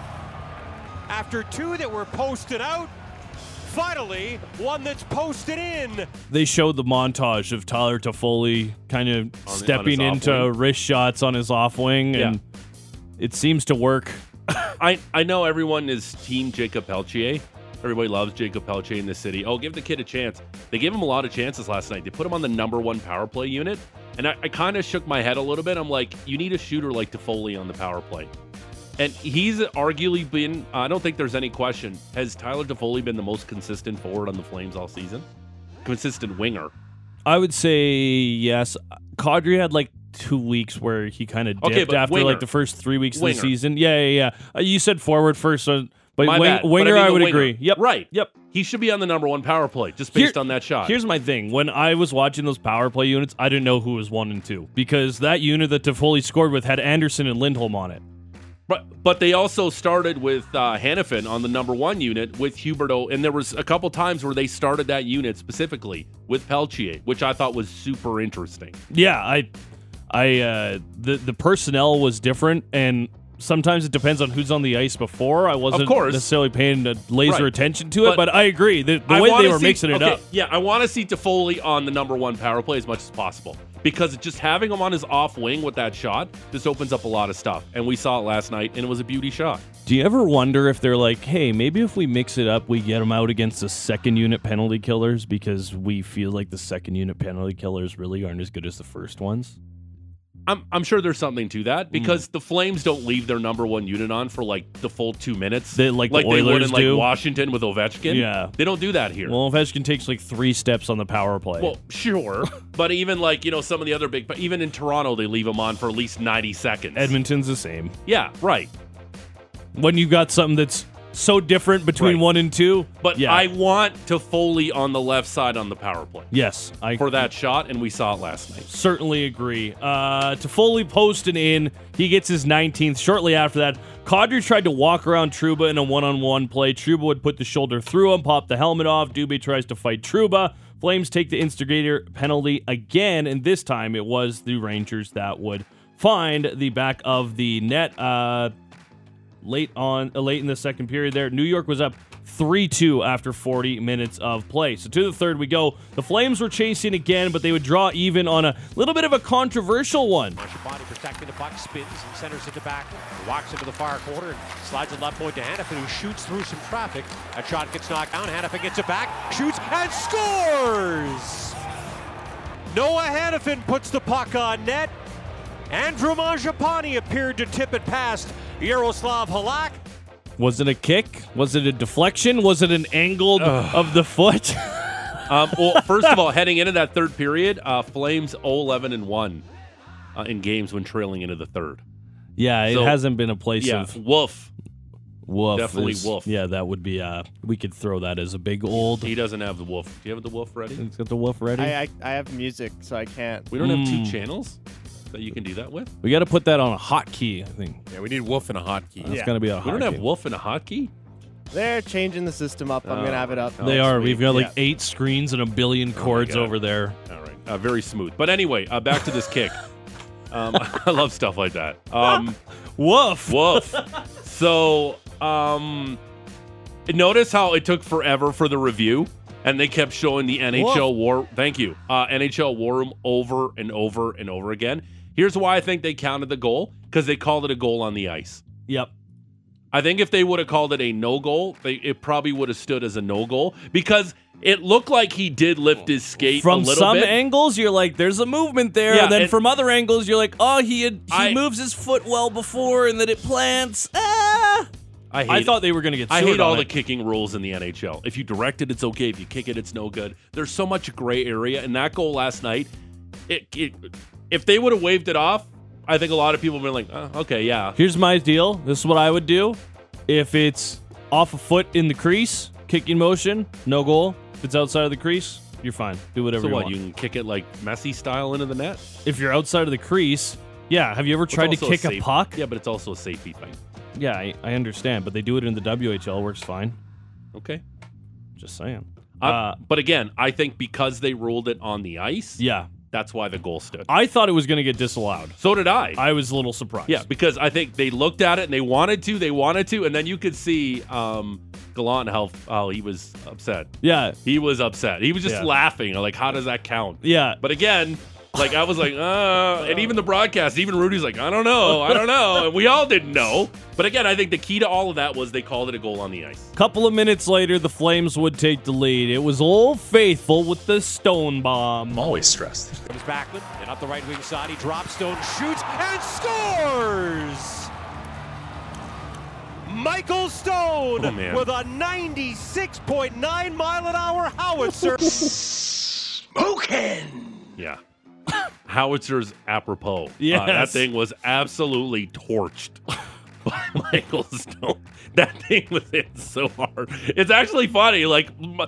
After two that were posted out, finally one that's posted in. They showed the montage of Tyler Toffoli kind of on stepping his into wing. wrist shots on his off wing, and it seems to work I I know everyone is team Jacob Pelletier. Everybody loves Jacob Pelletier in the city. Oh, give the kid a chance. They gave him a lot of chances last night. They put him on the number one power play unit, and I, I kind of shook my head a little bit. I'm like, you need a shooter like Toffoli on the power play. And he's arguably been, I don't think there's any question, has Tyler Toffoli been the most consistent forward on the Flames all season? Consistent winger. I would say yes. Kadri had like two weeks where he kind of dipped Okay, after winger. like the first three weeks of the season. Yeah, yeah, yeah. Uh, you said forward first, so, but My wing, bad. But winger, mean I, would winger. agree. Yep, Right. Yep. He should be on the number one power play just Here- based on that shot. Here's my thing. When I was watching those power play units, I didn't know who was one and two because that unit that Toffoli scored with had Andersson and Lindholm on it. But but they also started with uh, Hanifin on the number one unit with Huberdeau, and there was a couple times where they started that unit specifically with Pelletier, which I thought was super interesting. Yeah, I, I, uh, the the personnel was different, and sometimes it depends on who's on the ice before. I wasn't necessarily paying laser Right. attention to it, But but, I agree. The, the I way they were see- mixing it okay, up. Yeah, I want to see Toffoli on the number one power play as much as possible because just having him on his off wing with that shot just opens up a lot of stuff. And we saw it last night, and it was a beauty shot. Do you ever wonder if they're like, hey, maybe if we mix it up, we get them out against the second unit penalty killers because we feel like the second unit penalty killers really aren't as good as the first ones? I'm, I'm sure there's something to that mm. because the Flames don't leave their number one unit on for like the full two minutes, They- like the they would Oilers in like do. Washington with Ovechkin. Yeah. they don't do that here. Well, Ovechkin takes like three steps on the power play. Well, sure, but even like you know some of the other big, but even in Toronto they leave him on for at least ninety seconds. Edmonton's the same. yeah, right. When you've got something that's so different between Right. one and two, But yeah, I want Toffoli on the left side on the power play yes, I for that shot, and we saw it last night. certainly agree. Uh, Toffoli posting in, he gets his 19th. Shortly after that, Kadri tried to walk around Trouba in a one-on-one play. Trouba would put the shoulder through him, pop the helmet off. Dubé tries to fight Trouba. Flames take the instigator penalty again, and this time it was the Rangers that would find the back of the net. Uh, late on uh, late in the second period there. New York was up 3-2 after 40 minutes of play. So to the third we go. The Flames were chasing again, but they would draw even on a little bit of a controversial one. Body protecting the puck, spins and centers it to back. Walks into the far corner and slides it left point to Hanifin, who shoots through some traffic. A shot gets knocked down. Hanifin gets it back, shoots and scores! Noah Hanifin puts the puck on net. Andrew Mangiapane appeared to tip it past Yaroslav Halak. Was it a kick? Was it a deflection? Was it an angled of the foot? Um, well, first of all, heading into that third period, uh, Flames 0-11 and one uh, in games when trailing into the third. yeah, it hasn't been a place Yeah, of Wolf. woof. definitely is- woof. Yeah, that would be uh we could throw that as a big old He doesn't have the Wolf. Do you have the Wolf ready? He's got the wolf ready. I, I I have music, so I can't. We don't have Mm. two channels that you can do that with. we got to put that on a hotkey, I think. Yeah, we need Wolf and a hotkey. It's Yeah. going to be a We don't have. Wolf and a hotkey. They're changing the system up. I'm gonna have it up. They are. We've got like Yeah. eight screens and a billion cords God. over there. All right, uh, very smooth. But anyway, uh, back to this kick. Um, I love stuff like that. Um, Woof. woof. So, um, notice how it took forever for the review, and they kept showing the NHL War. Thank you, uh, NHL War Room over and over and over again. Here's why I think they counted the goal because they called it a goal on the ice. Yep. I think if they would have called it a no goal, they, it probably would have stood as a no goal because it looked like he did lift his skate From a little some bit. angles, you're like, there's a movement there. Yeah, and then and- from other angles, you're like, oh, he had, he I- moves his foot well before and then it plants. Ah. I, hate I thought they were going to get I hate all on the kicking rules in the NHL. If you direct it, it's okay. If you kick it, it's no good. There's so much gray area, and that goal last night, it, it if they would have waved it off, I think a lot of people would have been like, oh, okay, yeah. Here's my deal. This is what I would do. If it's off a foot in the crease, kicking motion, no goal. If it's outside of the crease, you're fine. Do whatever So you what? want. You can kick it like Messi style into the net. if you're outside of the crease, yeah. Have you ever tried to kick a, safe- puck? Yeah, but it's also a safety thing. Yeah, I, I understand, but they do it in the WHL. Works fine. Okay. Just saying. Uh, Uh, but again, I think because they ruled it on the ice, yeah, that's why the goal stood. I thought it was going to get disallowed. So did I. I was a little surprised. Yeah, because I think they looked at it and they wanted to, they wanted to, and then you could see um, Gallant how how he was upset. yeah, He was upset. He was just Yeah. laughing. Like, how does that count? yeah. But again, Like I was like, uh, and even the broadcast, even Hrudey's like, I don't know, I don't know, and we all didn't know. But again, I think the key to all of that was they called it a goal on the ice. Couple of minutes later, the Flames would take the lead. It was Old Faithful with the stone bomb. I'm always stressed. Comes Backlund and up the right wing side. He drops stone, shoots, and scores! Michael Stone Oh, with a 96.9 mile an hour howitzer. Smoking. Yeah. Howitzers apropos. Uh, that thing was absolutely torched by Michael Stone. That thing was hit so hard. It's actually funny. Like, m-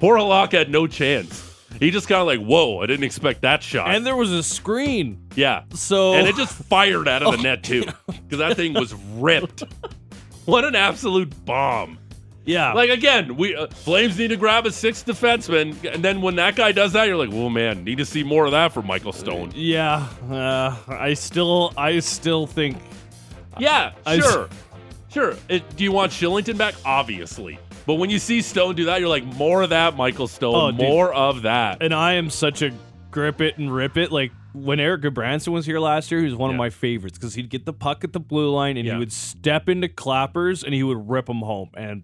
poor Halak had no chance. He just kind of like, whoa, I didn't expect that shot. And there was a screen. yeah. So And it just fired out of the net, too, because that thing was ripped. What an absolute bomb. Yeah. Like again, we uh, Flames need to grab a sixth defenseman, and then when that guy does that, you're like, "Whoa, man, need to see more of that from Michael Stone." yeah. Uh, I still I still think Yeah, I- sure, sure. It, do you want Kylington back? Obviously, but when you see Stone do that, you're like, "More of that, Michael Stone. Oh, dude. more of that." and I am such a grip it and rip it. Like when Erik Gudbranson was here last year, he was one of my favorites because he'd get the puck at the blue line and Yeah. he would step into clappers and he would rip them home. And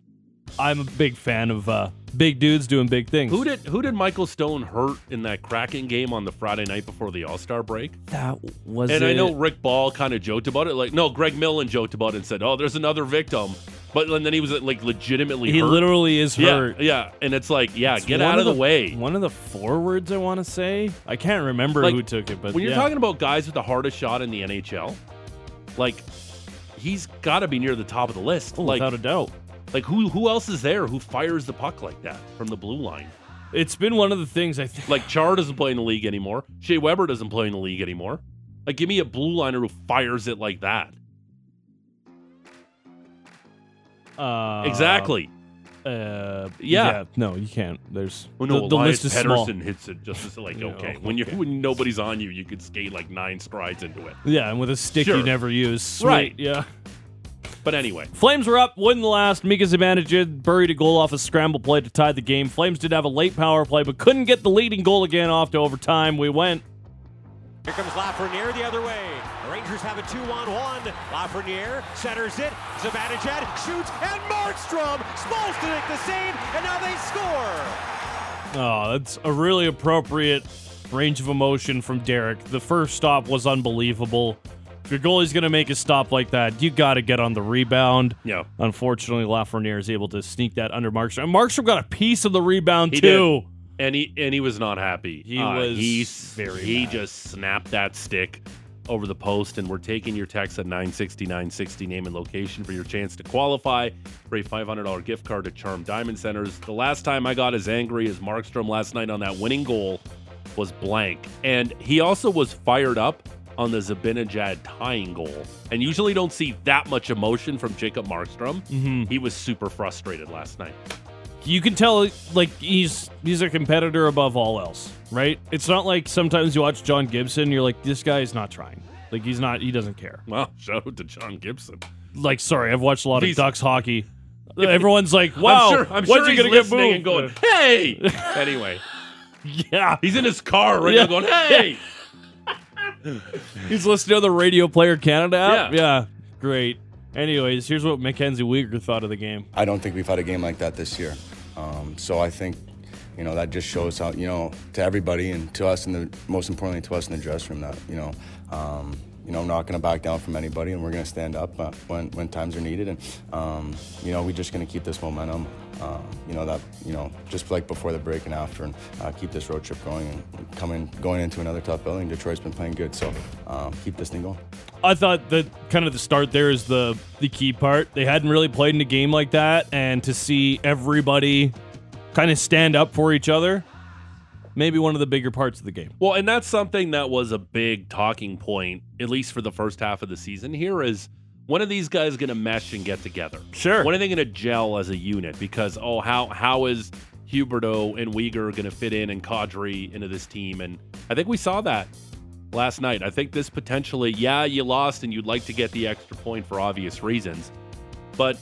I'm a big fan of uh, big dudes doing big things. Who did who did Michael Stone hurt in that Kraken game on the Friday night before the All Star break? that was? And I know? Rick Ball kind of joked about it. Like, no, Greg Millen joked about it and said, "Oh, there's another victim," but and then he was like legitimately he hurt. literally is yeah, hurt. yeah, and it's like, yeah, It's get out of the, the way. One of the forwards, I want to say. I can't remember Like, who took it, but when you're yeah. talking about guys with the hardest shot in the NHL, like he's got to be near the top of the list. Oh, like, without a doubt. Like who who else is there who fires the puck like that from the blue line? It's been one of the things I think. Like Chara doesn't play in the league anymore. Shea Weber doesn't play in the league anymore. Like, give me a blue liner who fires it like that. Uh, exactly. Uh, Yeah. No, you can't. There's Oh no, the, the list is small. Pedersen hits it just as like Yeah, okay. When you okay. when nobody's on you, you could skate like nine strides into it. Yeah, and with a stick Sure. you never use. Sweet. Right. Yeah. But anyway, Flames were up, win the last. Mika Zibanejad buried a goal off a scramble play to tie the game. Flames did have a late power play, but couldn't get the leading goal again off to overtime. We went. Here comes Lafreniere the other way. The Rangers have a two-on-one. Lafreniere centers it. Zibanejad shoots, and Markstrom supposed to make the save, and now they score. Oh, that's a really appropriate range of emotion from Derek. The first stop was unbelievable. If your goalie's going to make a stop like that, you got to get on the rebound. yeah, Unfortunately, Lafreniere is able to sneak that under Markstrom. And Markstrom got a piece of the rebound He too. and he and he was not happy. He Uh, was he, very he mad. just snapped that stick over the post, and we're taking your text at 960 960 name and location for your chance to qualify for a $500 gift card to Charm Diamond Centers. The last time I got as angry as Markstrom last night on that winning goal was blank, and he also was fired up on the Zibanejad tying goal. And usually don't see that much emotion from Jacob Markstrom. Mm-hmm. He was super frustrated last night. you can tell like he's he's a competitor above all else, right? It's not like sometimes you watch John Gibson, you're like, this guy is not trying. Like he's not he doesn't care. Well, shout out to John Gibson. Like, sorry, I've watched a lot of He's- Ducks hockey. Everyone's like, wow, I'm sure, I'm sure he's gonna get moved? and going, hey! anyway, yeah. he's in his car right Yeah. now going, hey! He's listening to the Radio Player Canada app. Yeah. Yeah. Great. Anyways, here's what Mackenzie Weegar thought of the game. I don't think we've had a game like that this year. Um, so I think, you know, that just shows how, you know, to everybody and to us, and the most importantly to us in the dressing room, that you know, um, you know, I'm not going to back down from anybody, and we're going to stand up uh, when when times are needed, and um, you know, we're just going to keep this momentum. Um, you know that you know just like before the break and after, and uh, keep this road trip going and coming going into another tough building. Detroit's been playing good, so um, keep this thing going. I thought that kind of the start there is the the key part. They hadn't really played in a game like that, and to see everybody kind of stand up for each other, maybe one of the bigger parts of the game. Well, and that's something that was a big talking point, at least for the first half of the season. Here is when are these guys going to mesh and get together? Sure. When are they going to gel as a unit? Because oh, how how is Huberdeau and Weegar going to fit in and Kadri into this team? And I think we saw that last night. I think this potentially, yeah, you lost and you'd like to get the extra point for obvious reasons, but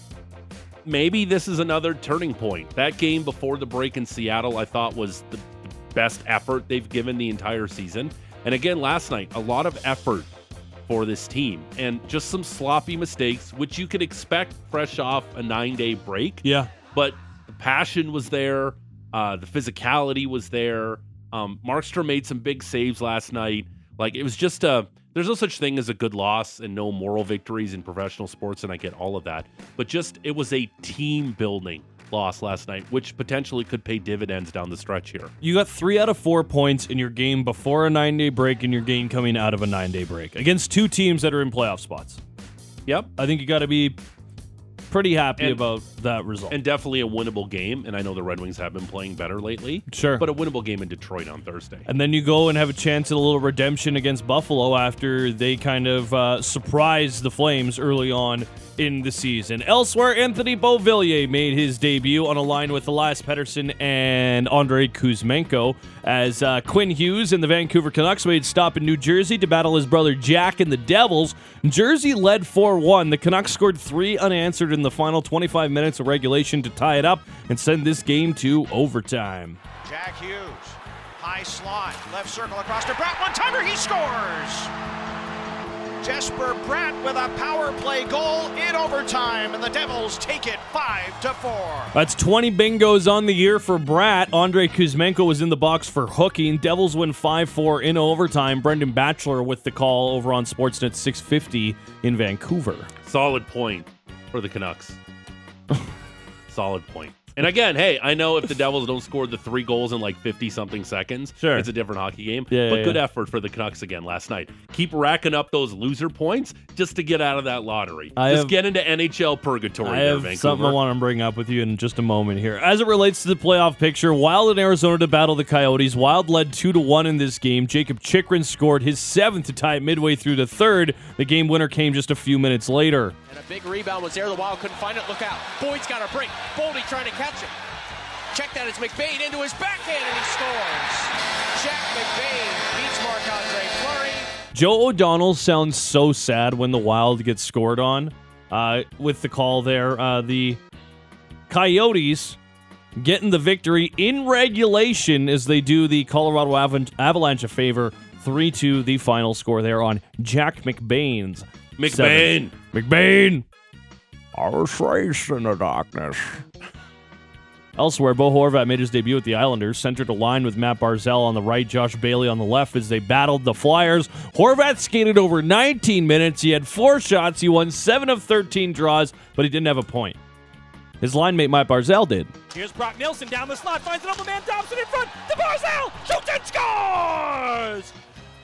maybe this is another turning point. That game before the break in Seattle, I thought was the best effort they've given the entire season. And again, last night, a lot of effort for this team and just some sloppy mistakes, which you could expect fresh off a nine day break. Yeah. But the passion was there, uh, the physicality was there. Um, Markstrom made some big saves last night. Like it was just a. There's no such thing as a good loss and no moral victories in professional sports, and I get all of that. But just it was a team building loss last night, which potentially could pay dividends down the stretch here. You got three out of four points in your game before a nine day break and your game coming out of a nine day break against two teams that are in playoff spots. Yep. I think you got to be pretty happy And- about that result. And definitely a winnable game. And I know the Red Wings have been playing better lately. Sure. But a winnable game in Detroit on Thursday. And then you go and have a chance at a little redemption against Buffalo after they kind of uh, surprised the Flames early on in the season. Elsewhere, Anthony Beauvillier made his debut on a line with Elias Pettersson and Andrei Kuzmenko as uh, Quinn Hughes and the Vancouver Canucks made stop in New Jersey to battle his brother Jack and the Devils. Jersey led 4 1. The Canucks scored three unanswered in the final 25 minutes of regulation to tie it up and send this game to overtime. Jack Hughes, high slot, left circle across to Bratt. One timer, he scores! Jesper Bratt with a power play goal in overtime, and the Devils take it 5 to 4. That's 20 bingos on the year for Bratt. Andre Kuzmenko was in the box for hooking. Devils win 5 4 in overtime. Brendan Batchelor with the call over on Sportsnet 650 in Vancouver. Solid point for the Canucks. Solid point. And again, hey, I know if the Devils don't score the three goals in like 50 something seconds, Sure. it's a different hockey game. Yeah, but yeah, good yeah. effort for the Canucks again last night. Keep racking up those loser points just to get out of that lottery. I just have- get into NHL purgatory I there, have Vancouver. something I want to bring up with you in just a moment here. As it relates to the playoff picture, Wild in Arizona to battle the Coyotes. Wild led 2 to 1 in this game. Jacob Chychrun scored his seventh to tie it midway through the third. The game winner came just a few minutes later. And a big rebound was there. The Wild couldn't find it. Look out. Boyd's got a break. Boldy trying to catch it. Check that. It's McBain into his backhand and he scores. Jack McBain beats Marc-Andre Fleury. Joe O'Donnell sounds so sad when the Wild gets scored on. Uh, with the call there, uh, the Coyotes getting the victory in regulation as they do the Colorado Avalanche a favor. 3 2, the final score there on Jack McBain's. McBain. seventh. McBain! Our face in the darkness. Elsewhere, Bo Horvat made his debut at the Islanders, centered a line with Matt Barzal on the right, Josh Bailey on the left as they battled the Flyers. Horvat skated over 19 minutes. He had four shots. He won 7 of 13 draws, but he didn't have a point. His line mate, Matt Barzal, did. Here's Brock Nelson down the slot, finds an open man, Dobson in front. The Barzal shoots and scores!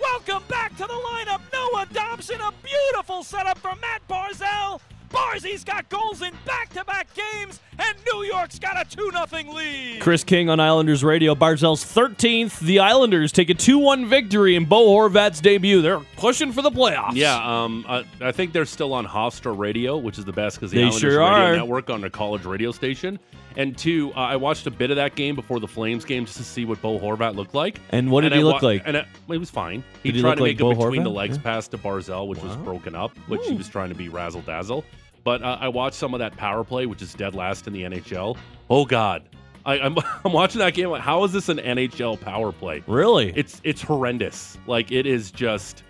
Welcome back to the lineup, Noah Dobson. A beautiful setup from Matt Barzal. Barzy's got goals in back-to-back games, and New York's got a 2-0 lead. Chris King on Islanders Radio. Barzal's 13th. The Islanders take a 2 1 victory in Bo Horvat's debut. They're pushing for the playoffs. Yeah, um, I, I think they're still on Hofstra Radio, which is the best because the They Islanders sure radio are. network on their college radio station. And two, uh, I watched a bit of that game before the Flames game just to see what Bo Horvat looked like. And what did I he look wa- like? And I, well, he was fine. He Did he tried look to like make Bo a between-the-legs Yeah. pass to Barzell, which was broken up, which he was trying to be razzle dazzle. But uh, I watched some of that power play, which is dead last in the NHL. Oh God, I, I'm I'm watching that game. Like, how is this an NHL power play? Really? It's it's horrendous. Like it is just.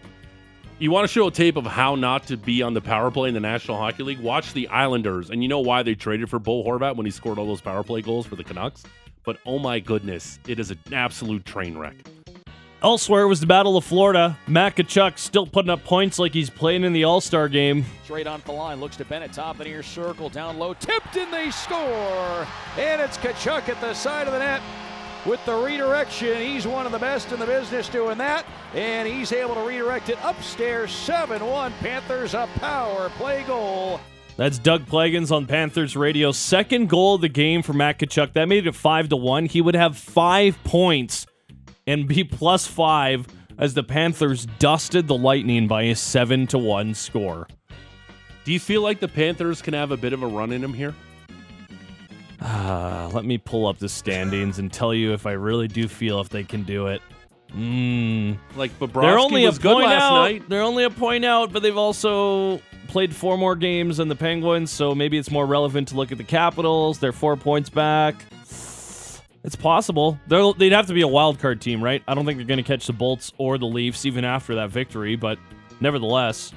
You want to show a tape of how not to be on the power play in the National Hockey League? Watch the Islanders, and you know why they traded for Bo Horvat when he scored all those power play goals for the Canucks. But oh my goodness, it is an absolute train wreck. Elsewhere was the Battle of Florida. Matt Tkachuk still putting up points like he's playing in the All Star game. Straight on the line, looks to Bennett, top of the near circle, down low, tipped, and they score. And it's Tkachuk at the side of the net with the redirection. He's one of the best in the business doing that, and he's able to redirect it upstairs. 7 1 Panthers, a power play goal. That's Doug Plagens on Panthers Radio. Second goal of the game for Matt Tkachuk. That made it five to one. He would have five points and be plus five as the Panthers dusted the Lightning by a seven to one score. Do you feel like the Panthers can have a bit of a run in them here? Uh, let me pull up the standings and tell you if I really do feel if they can do it. Mm. Like Bobrovsky They're only was a good last out. night. They're only a point out, but they've also played four more games than the Penguins, so maybe it's more relevant to look at the Capitals. They're four points back. It's possible. They'll, they'd have to be a wild card team, right? I don't think they're going to catch the Bolts or the Leafs even after that victory, but nevertheless,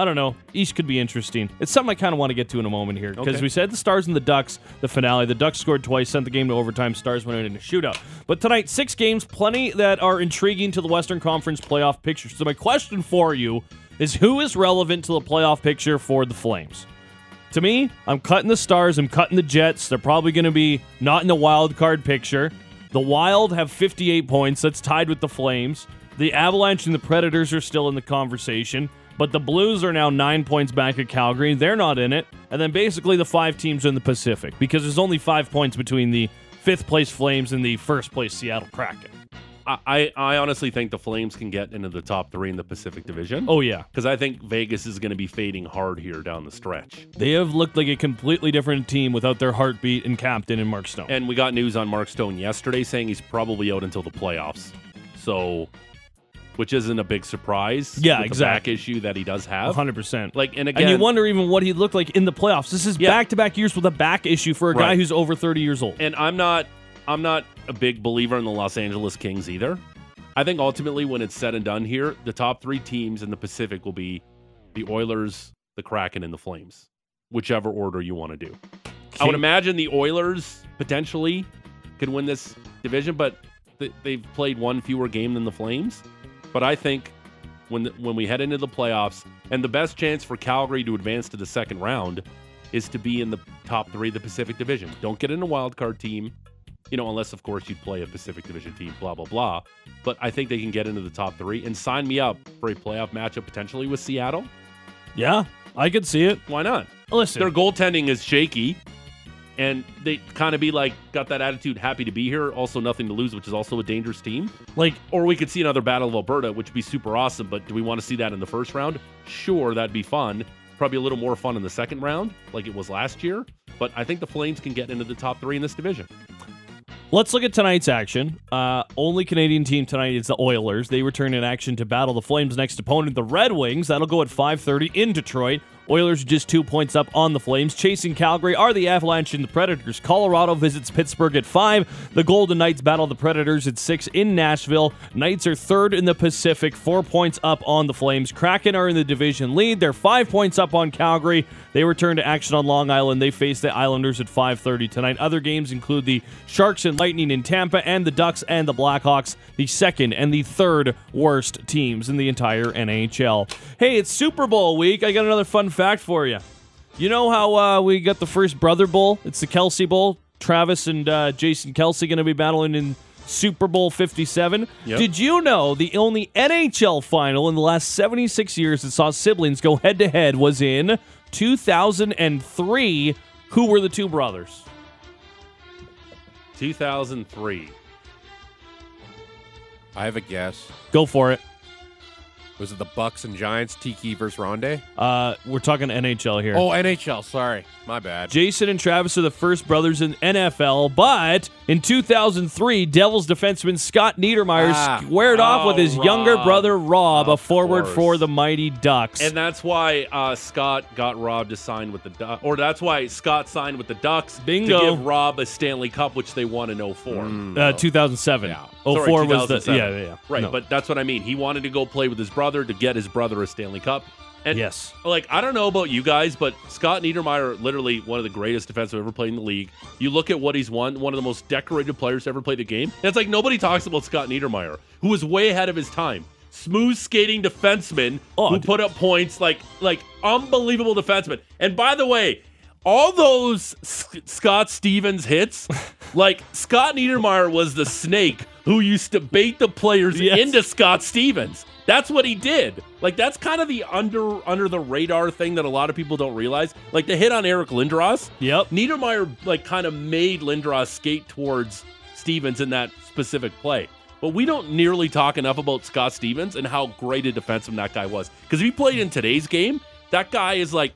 I don't know. East could be interesting. It's something I kind of want to get to in a moment here because Okay. we said the Stars and the Ducks, the finale. The Ducks scored twice, sent the game to overtime. Stars went in a shootout. But tonight, six games, plenty that are intriguing to the Western Conference playoff picture. So my question for you is: Who is relevant to the playoff picture for the Flames? To me, I'm cutting the Stars. I'm cutting the Jets. They're probably going to be not in the wild card picture. The Wild have 58 points. That's tied with the Flames. The Avalanche and the Predators are still in the conversation, but the Blues are now nine points back at Calgary. They're not in it. And then basically the five teams in the Pacific because there's only five points between the fifth place Flames and the first place Seattle Kraken. I, I honestly think the Flames can get into the top three in the Pacific Division. Oh, yeah. because I think Vegas is going to be fading hard here down the stretch. They have looked like a completely different team without their heartbeat and captain and Mark Stone. And we got news on Mark Stone yesterday saying he's probably out until the playoffs. So, which isn't a big surprise. Yeah, exactly. back issue that he does have. 100%. Like, and again, and you wonder even what he looked like in the playoffs. This is back to back years with a back issue for a guy who's over 30 years old. and I'm not I'm not a big believer in the Los Angeles Kings either. I think ultimately when it's said and done here, the top 3 teams in the Pacific will be the Oilers, the Kraken and the Flames, whichever order you want to do. I would imagine the Oilers potentially could win this division, but th- they've played one fewer game than the Flames. But I think when the, when we head into the playoffs, and the best chance for Calgary to advance to the second round is to be in the top three of the Pacific Division. Don't get in a wild card team, you know, unless of course you'd play a Pacific Division team. Blah blah blah. But I think they can get into the top three and sign me up for a playoff matchup potentially with Seattle. Yeah, I could see it. Why not? Listen, Their goaltending is shaky, and they kind of be like got that attitude, happy to be here. Also, nothing to lose, which is also a dangerous team. like Or we could see another Battle of Alberta, which would be super awesome. But do we want to see that in the first round? Sure, that'd be fun. Probably a little more fun in the second round, like it was last year. But I think the Flames can get into the top three in this division. Let's look at tonight's action. Uh, only Canadian team tonight is the Oilers. They return in action to battle the Flames' next opponent, the Red Wings. That'll go at 5:30 in Detroit. Oilers just two points up on the Flames. Chasing Calgary are the Avalanche and the Predators. Colorado visits Pittsburgh at five. The Golden Knights battle the Predators at six in Nashville. Knights are third in the Pacific, four points up on the Flames. Kraken are in the division lead. They're five points up on Calgary. They return to action on Long Island. They face the Islanders at 5:30 tonight. Other games include the Sharks and Lightning in Tampa, and the Ducks and the Blackhawks, the second and the third worst teams in the entire NHL. Hey, it's Super Bowl week. I got another fun fact for you. You know how uh, we got the first Brother Bowl? It's the Kelce Bowl. Travis and uh, Jason Kelce going to be battling in Super Bowl 57. Yep. Did you know the only NHL final in the last 76 years that saw siblings go head to head was in 2003? Who were the two brothers? 2003. I have a guess. Go for it. Was it the Bucks and Giants, Tiki versus Ronde? Uh, we're talking NHL here. Oh, NHL. Sorry, my bad. Jason and Travis are the first brothers in NFL, but in 2003, Devils defenseman Scott Niedermayer Ah. squared off with Oh, his younger brother Rob, a forward course. for the Mighty Ducks. And that's why uh, Scott got Rob to sign with the Ducks, or that's why Scott signed with the Ducks Bingo. to give Rob a Stanley Cup, which they won in 04. uh, 2007. Yeah. Oh, Sorry, four was the 2007. yeah, yeah, yeah. Right, No. but that's what I mean. He wanted to go play with his brother to get his brother a Stanley Cup. And yes, like I don't know about you guys, but Scott Niedermayer, literally one of the greatest defensemen ever played in the league. You look at what he's won, one of the most decorated players to ever play the game. And it's like nobody talks about Scott Niedermayer, who was way ahead of his time. Smooth skating defenseman Oh, who d- put up points like like unbelievable defenseman. And by the way, all those S- Scott Stevens hits, like Scott Niedermayer was the snake who used to bait the players Yes. into Scott Stevens. That's what he did. Like that's kind of the under under the radar thing that a lot of people don't realize. Like the hit on Eric Lindros. Yep. Niedermayer like kind of made Lindros skate towards Stevens in that specific play. But we don't nearly talk enough about Scott Stevens and how great a defenseman that guy was. Because if he played in today's game, that guy is like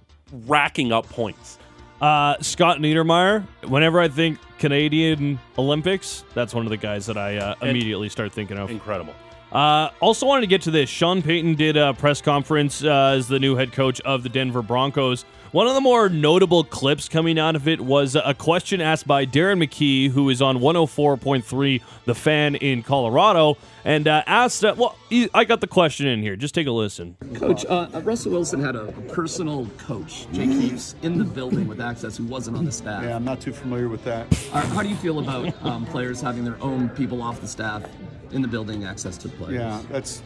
racking up points. Uh, Scott Niedermayer. Whenever I think Canadian Olympics. That's one of the guys that I uh, immediately start thinking of. Incredible. Uh, also wanted to get to this. Sean Payton did a press conference uh, as the new head coach of the Denver Broncos. One of the more notable clips coming out of it was a question asked by Darren McKee, who is on 104.3 The Fan in Colorado, and uh, asked, uh, well, he, I got the question in here. Just take a listen. Coach, uh, Russell Wilson had a, a personal coach, Jake Hughes, in the building with access who wasn't on the staff. Yeah, I'm not too familiar with that. Uh, how do you feel about um, players having their own people off the staff in the building, access to players? Yeah, that's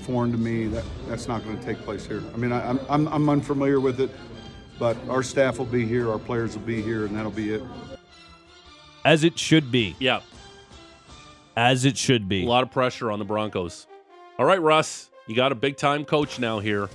foreign to me. That that's not going to take place here. I mean, I, I'm, I'm I'm unfamiliar with it, but our staff will be here, our players will be here, and that'll be it. As it should be. Yeah. As it should be. A lot of pressure on the Broncos. All right, Russ, you got a big time coach now here.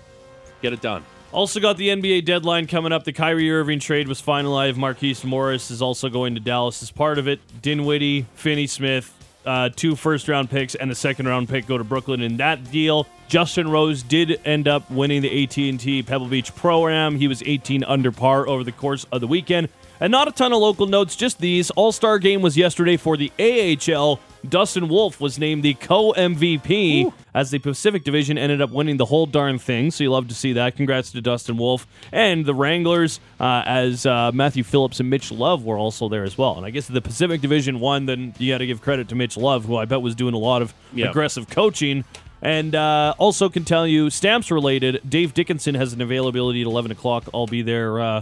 Get it done. Also got the NBA deadline coming up. The Kyrie Irving trade was finalized. Markieff Morris is also going to Dallas as part of it. Dinwiddie, Finney Smith, uh, two first round picks and a second round pick go to Brooklyn in that deal. Justin Rose did end up winning the AT&T Pebble Beach Pro-Am. He was 18 under par over the course of the weekend. And not a ton of local notes, just these. All-Star game was yesterday for the AHL. Dustin Wolf was named the co-MVP as the Pacific Division ended up winning the whole darn thing. So you love to see that. Congrats to Dustin Wolf and the Wranglers, uh, as uh, Matthew Phillips and Mitch Love were also there as well. And I guess if the Pacific Division won, then you got to give credit to Mitch Love, who I bet was doing a lot of Yeah. aggressive coaching. And uh, also can tell you, stamps related, Dave Dickenson has an availability at 11 o'clock. I'll be there uh,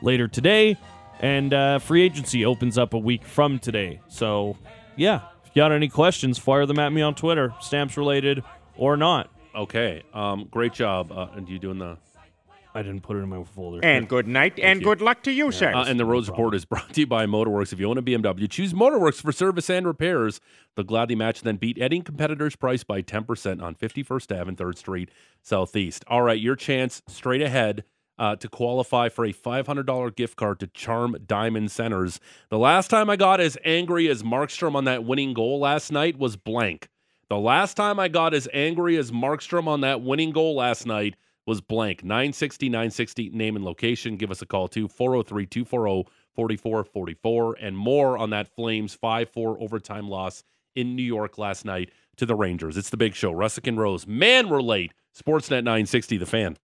later today. And uh, free agency opens up a week from today. So, yeah, if you got any questions, fire them at me on Twitter, stamps related or not. Okay. Um, great job. Uh, and you doing the. I didn't put it in my folder. And good night and you. good luck to you, sir. Uh, and the Rose Report is brought to you by Motorworks. If you own a BMW, choose Motorworks for service and repairs. They'll gladly match then beat any competitor's price by 10% on 51st Ave and 3rd Street Southeast. All right, your chance straight ahead uh, to qualify for a $500 gift card to Charm Diamond Centers. The last time I got as angry as Markstrom on that winning goal last night was blank. The last time I got as angry as Markstrom on that winning goal last night was blank. 960 960 name and location. Give us a call too. 403 240 4444 and more on that Flames 5 4 overtime loss in New York last night to the Rangers. It's the big show. Russick and Rose. Man, we're late. Sportsnet 960, the fan.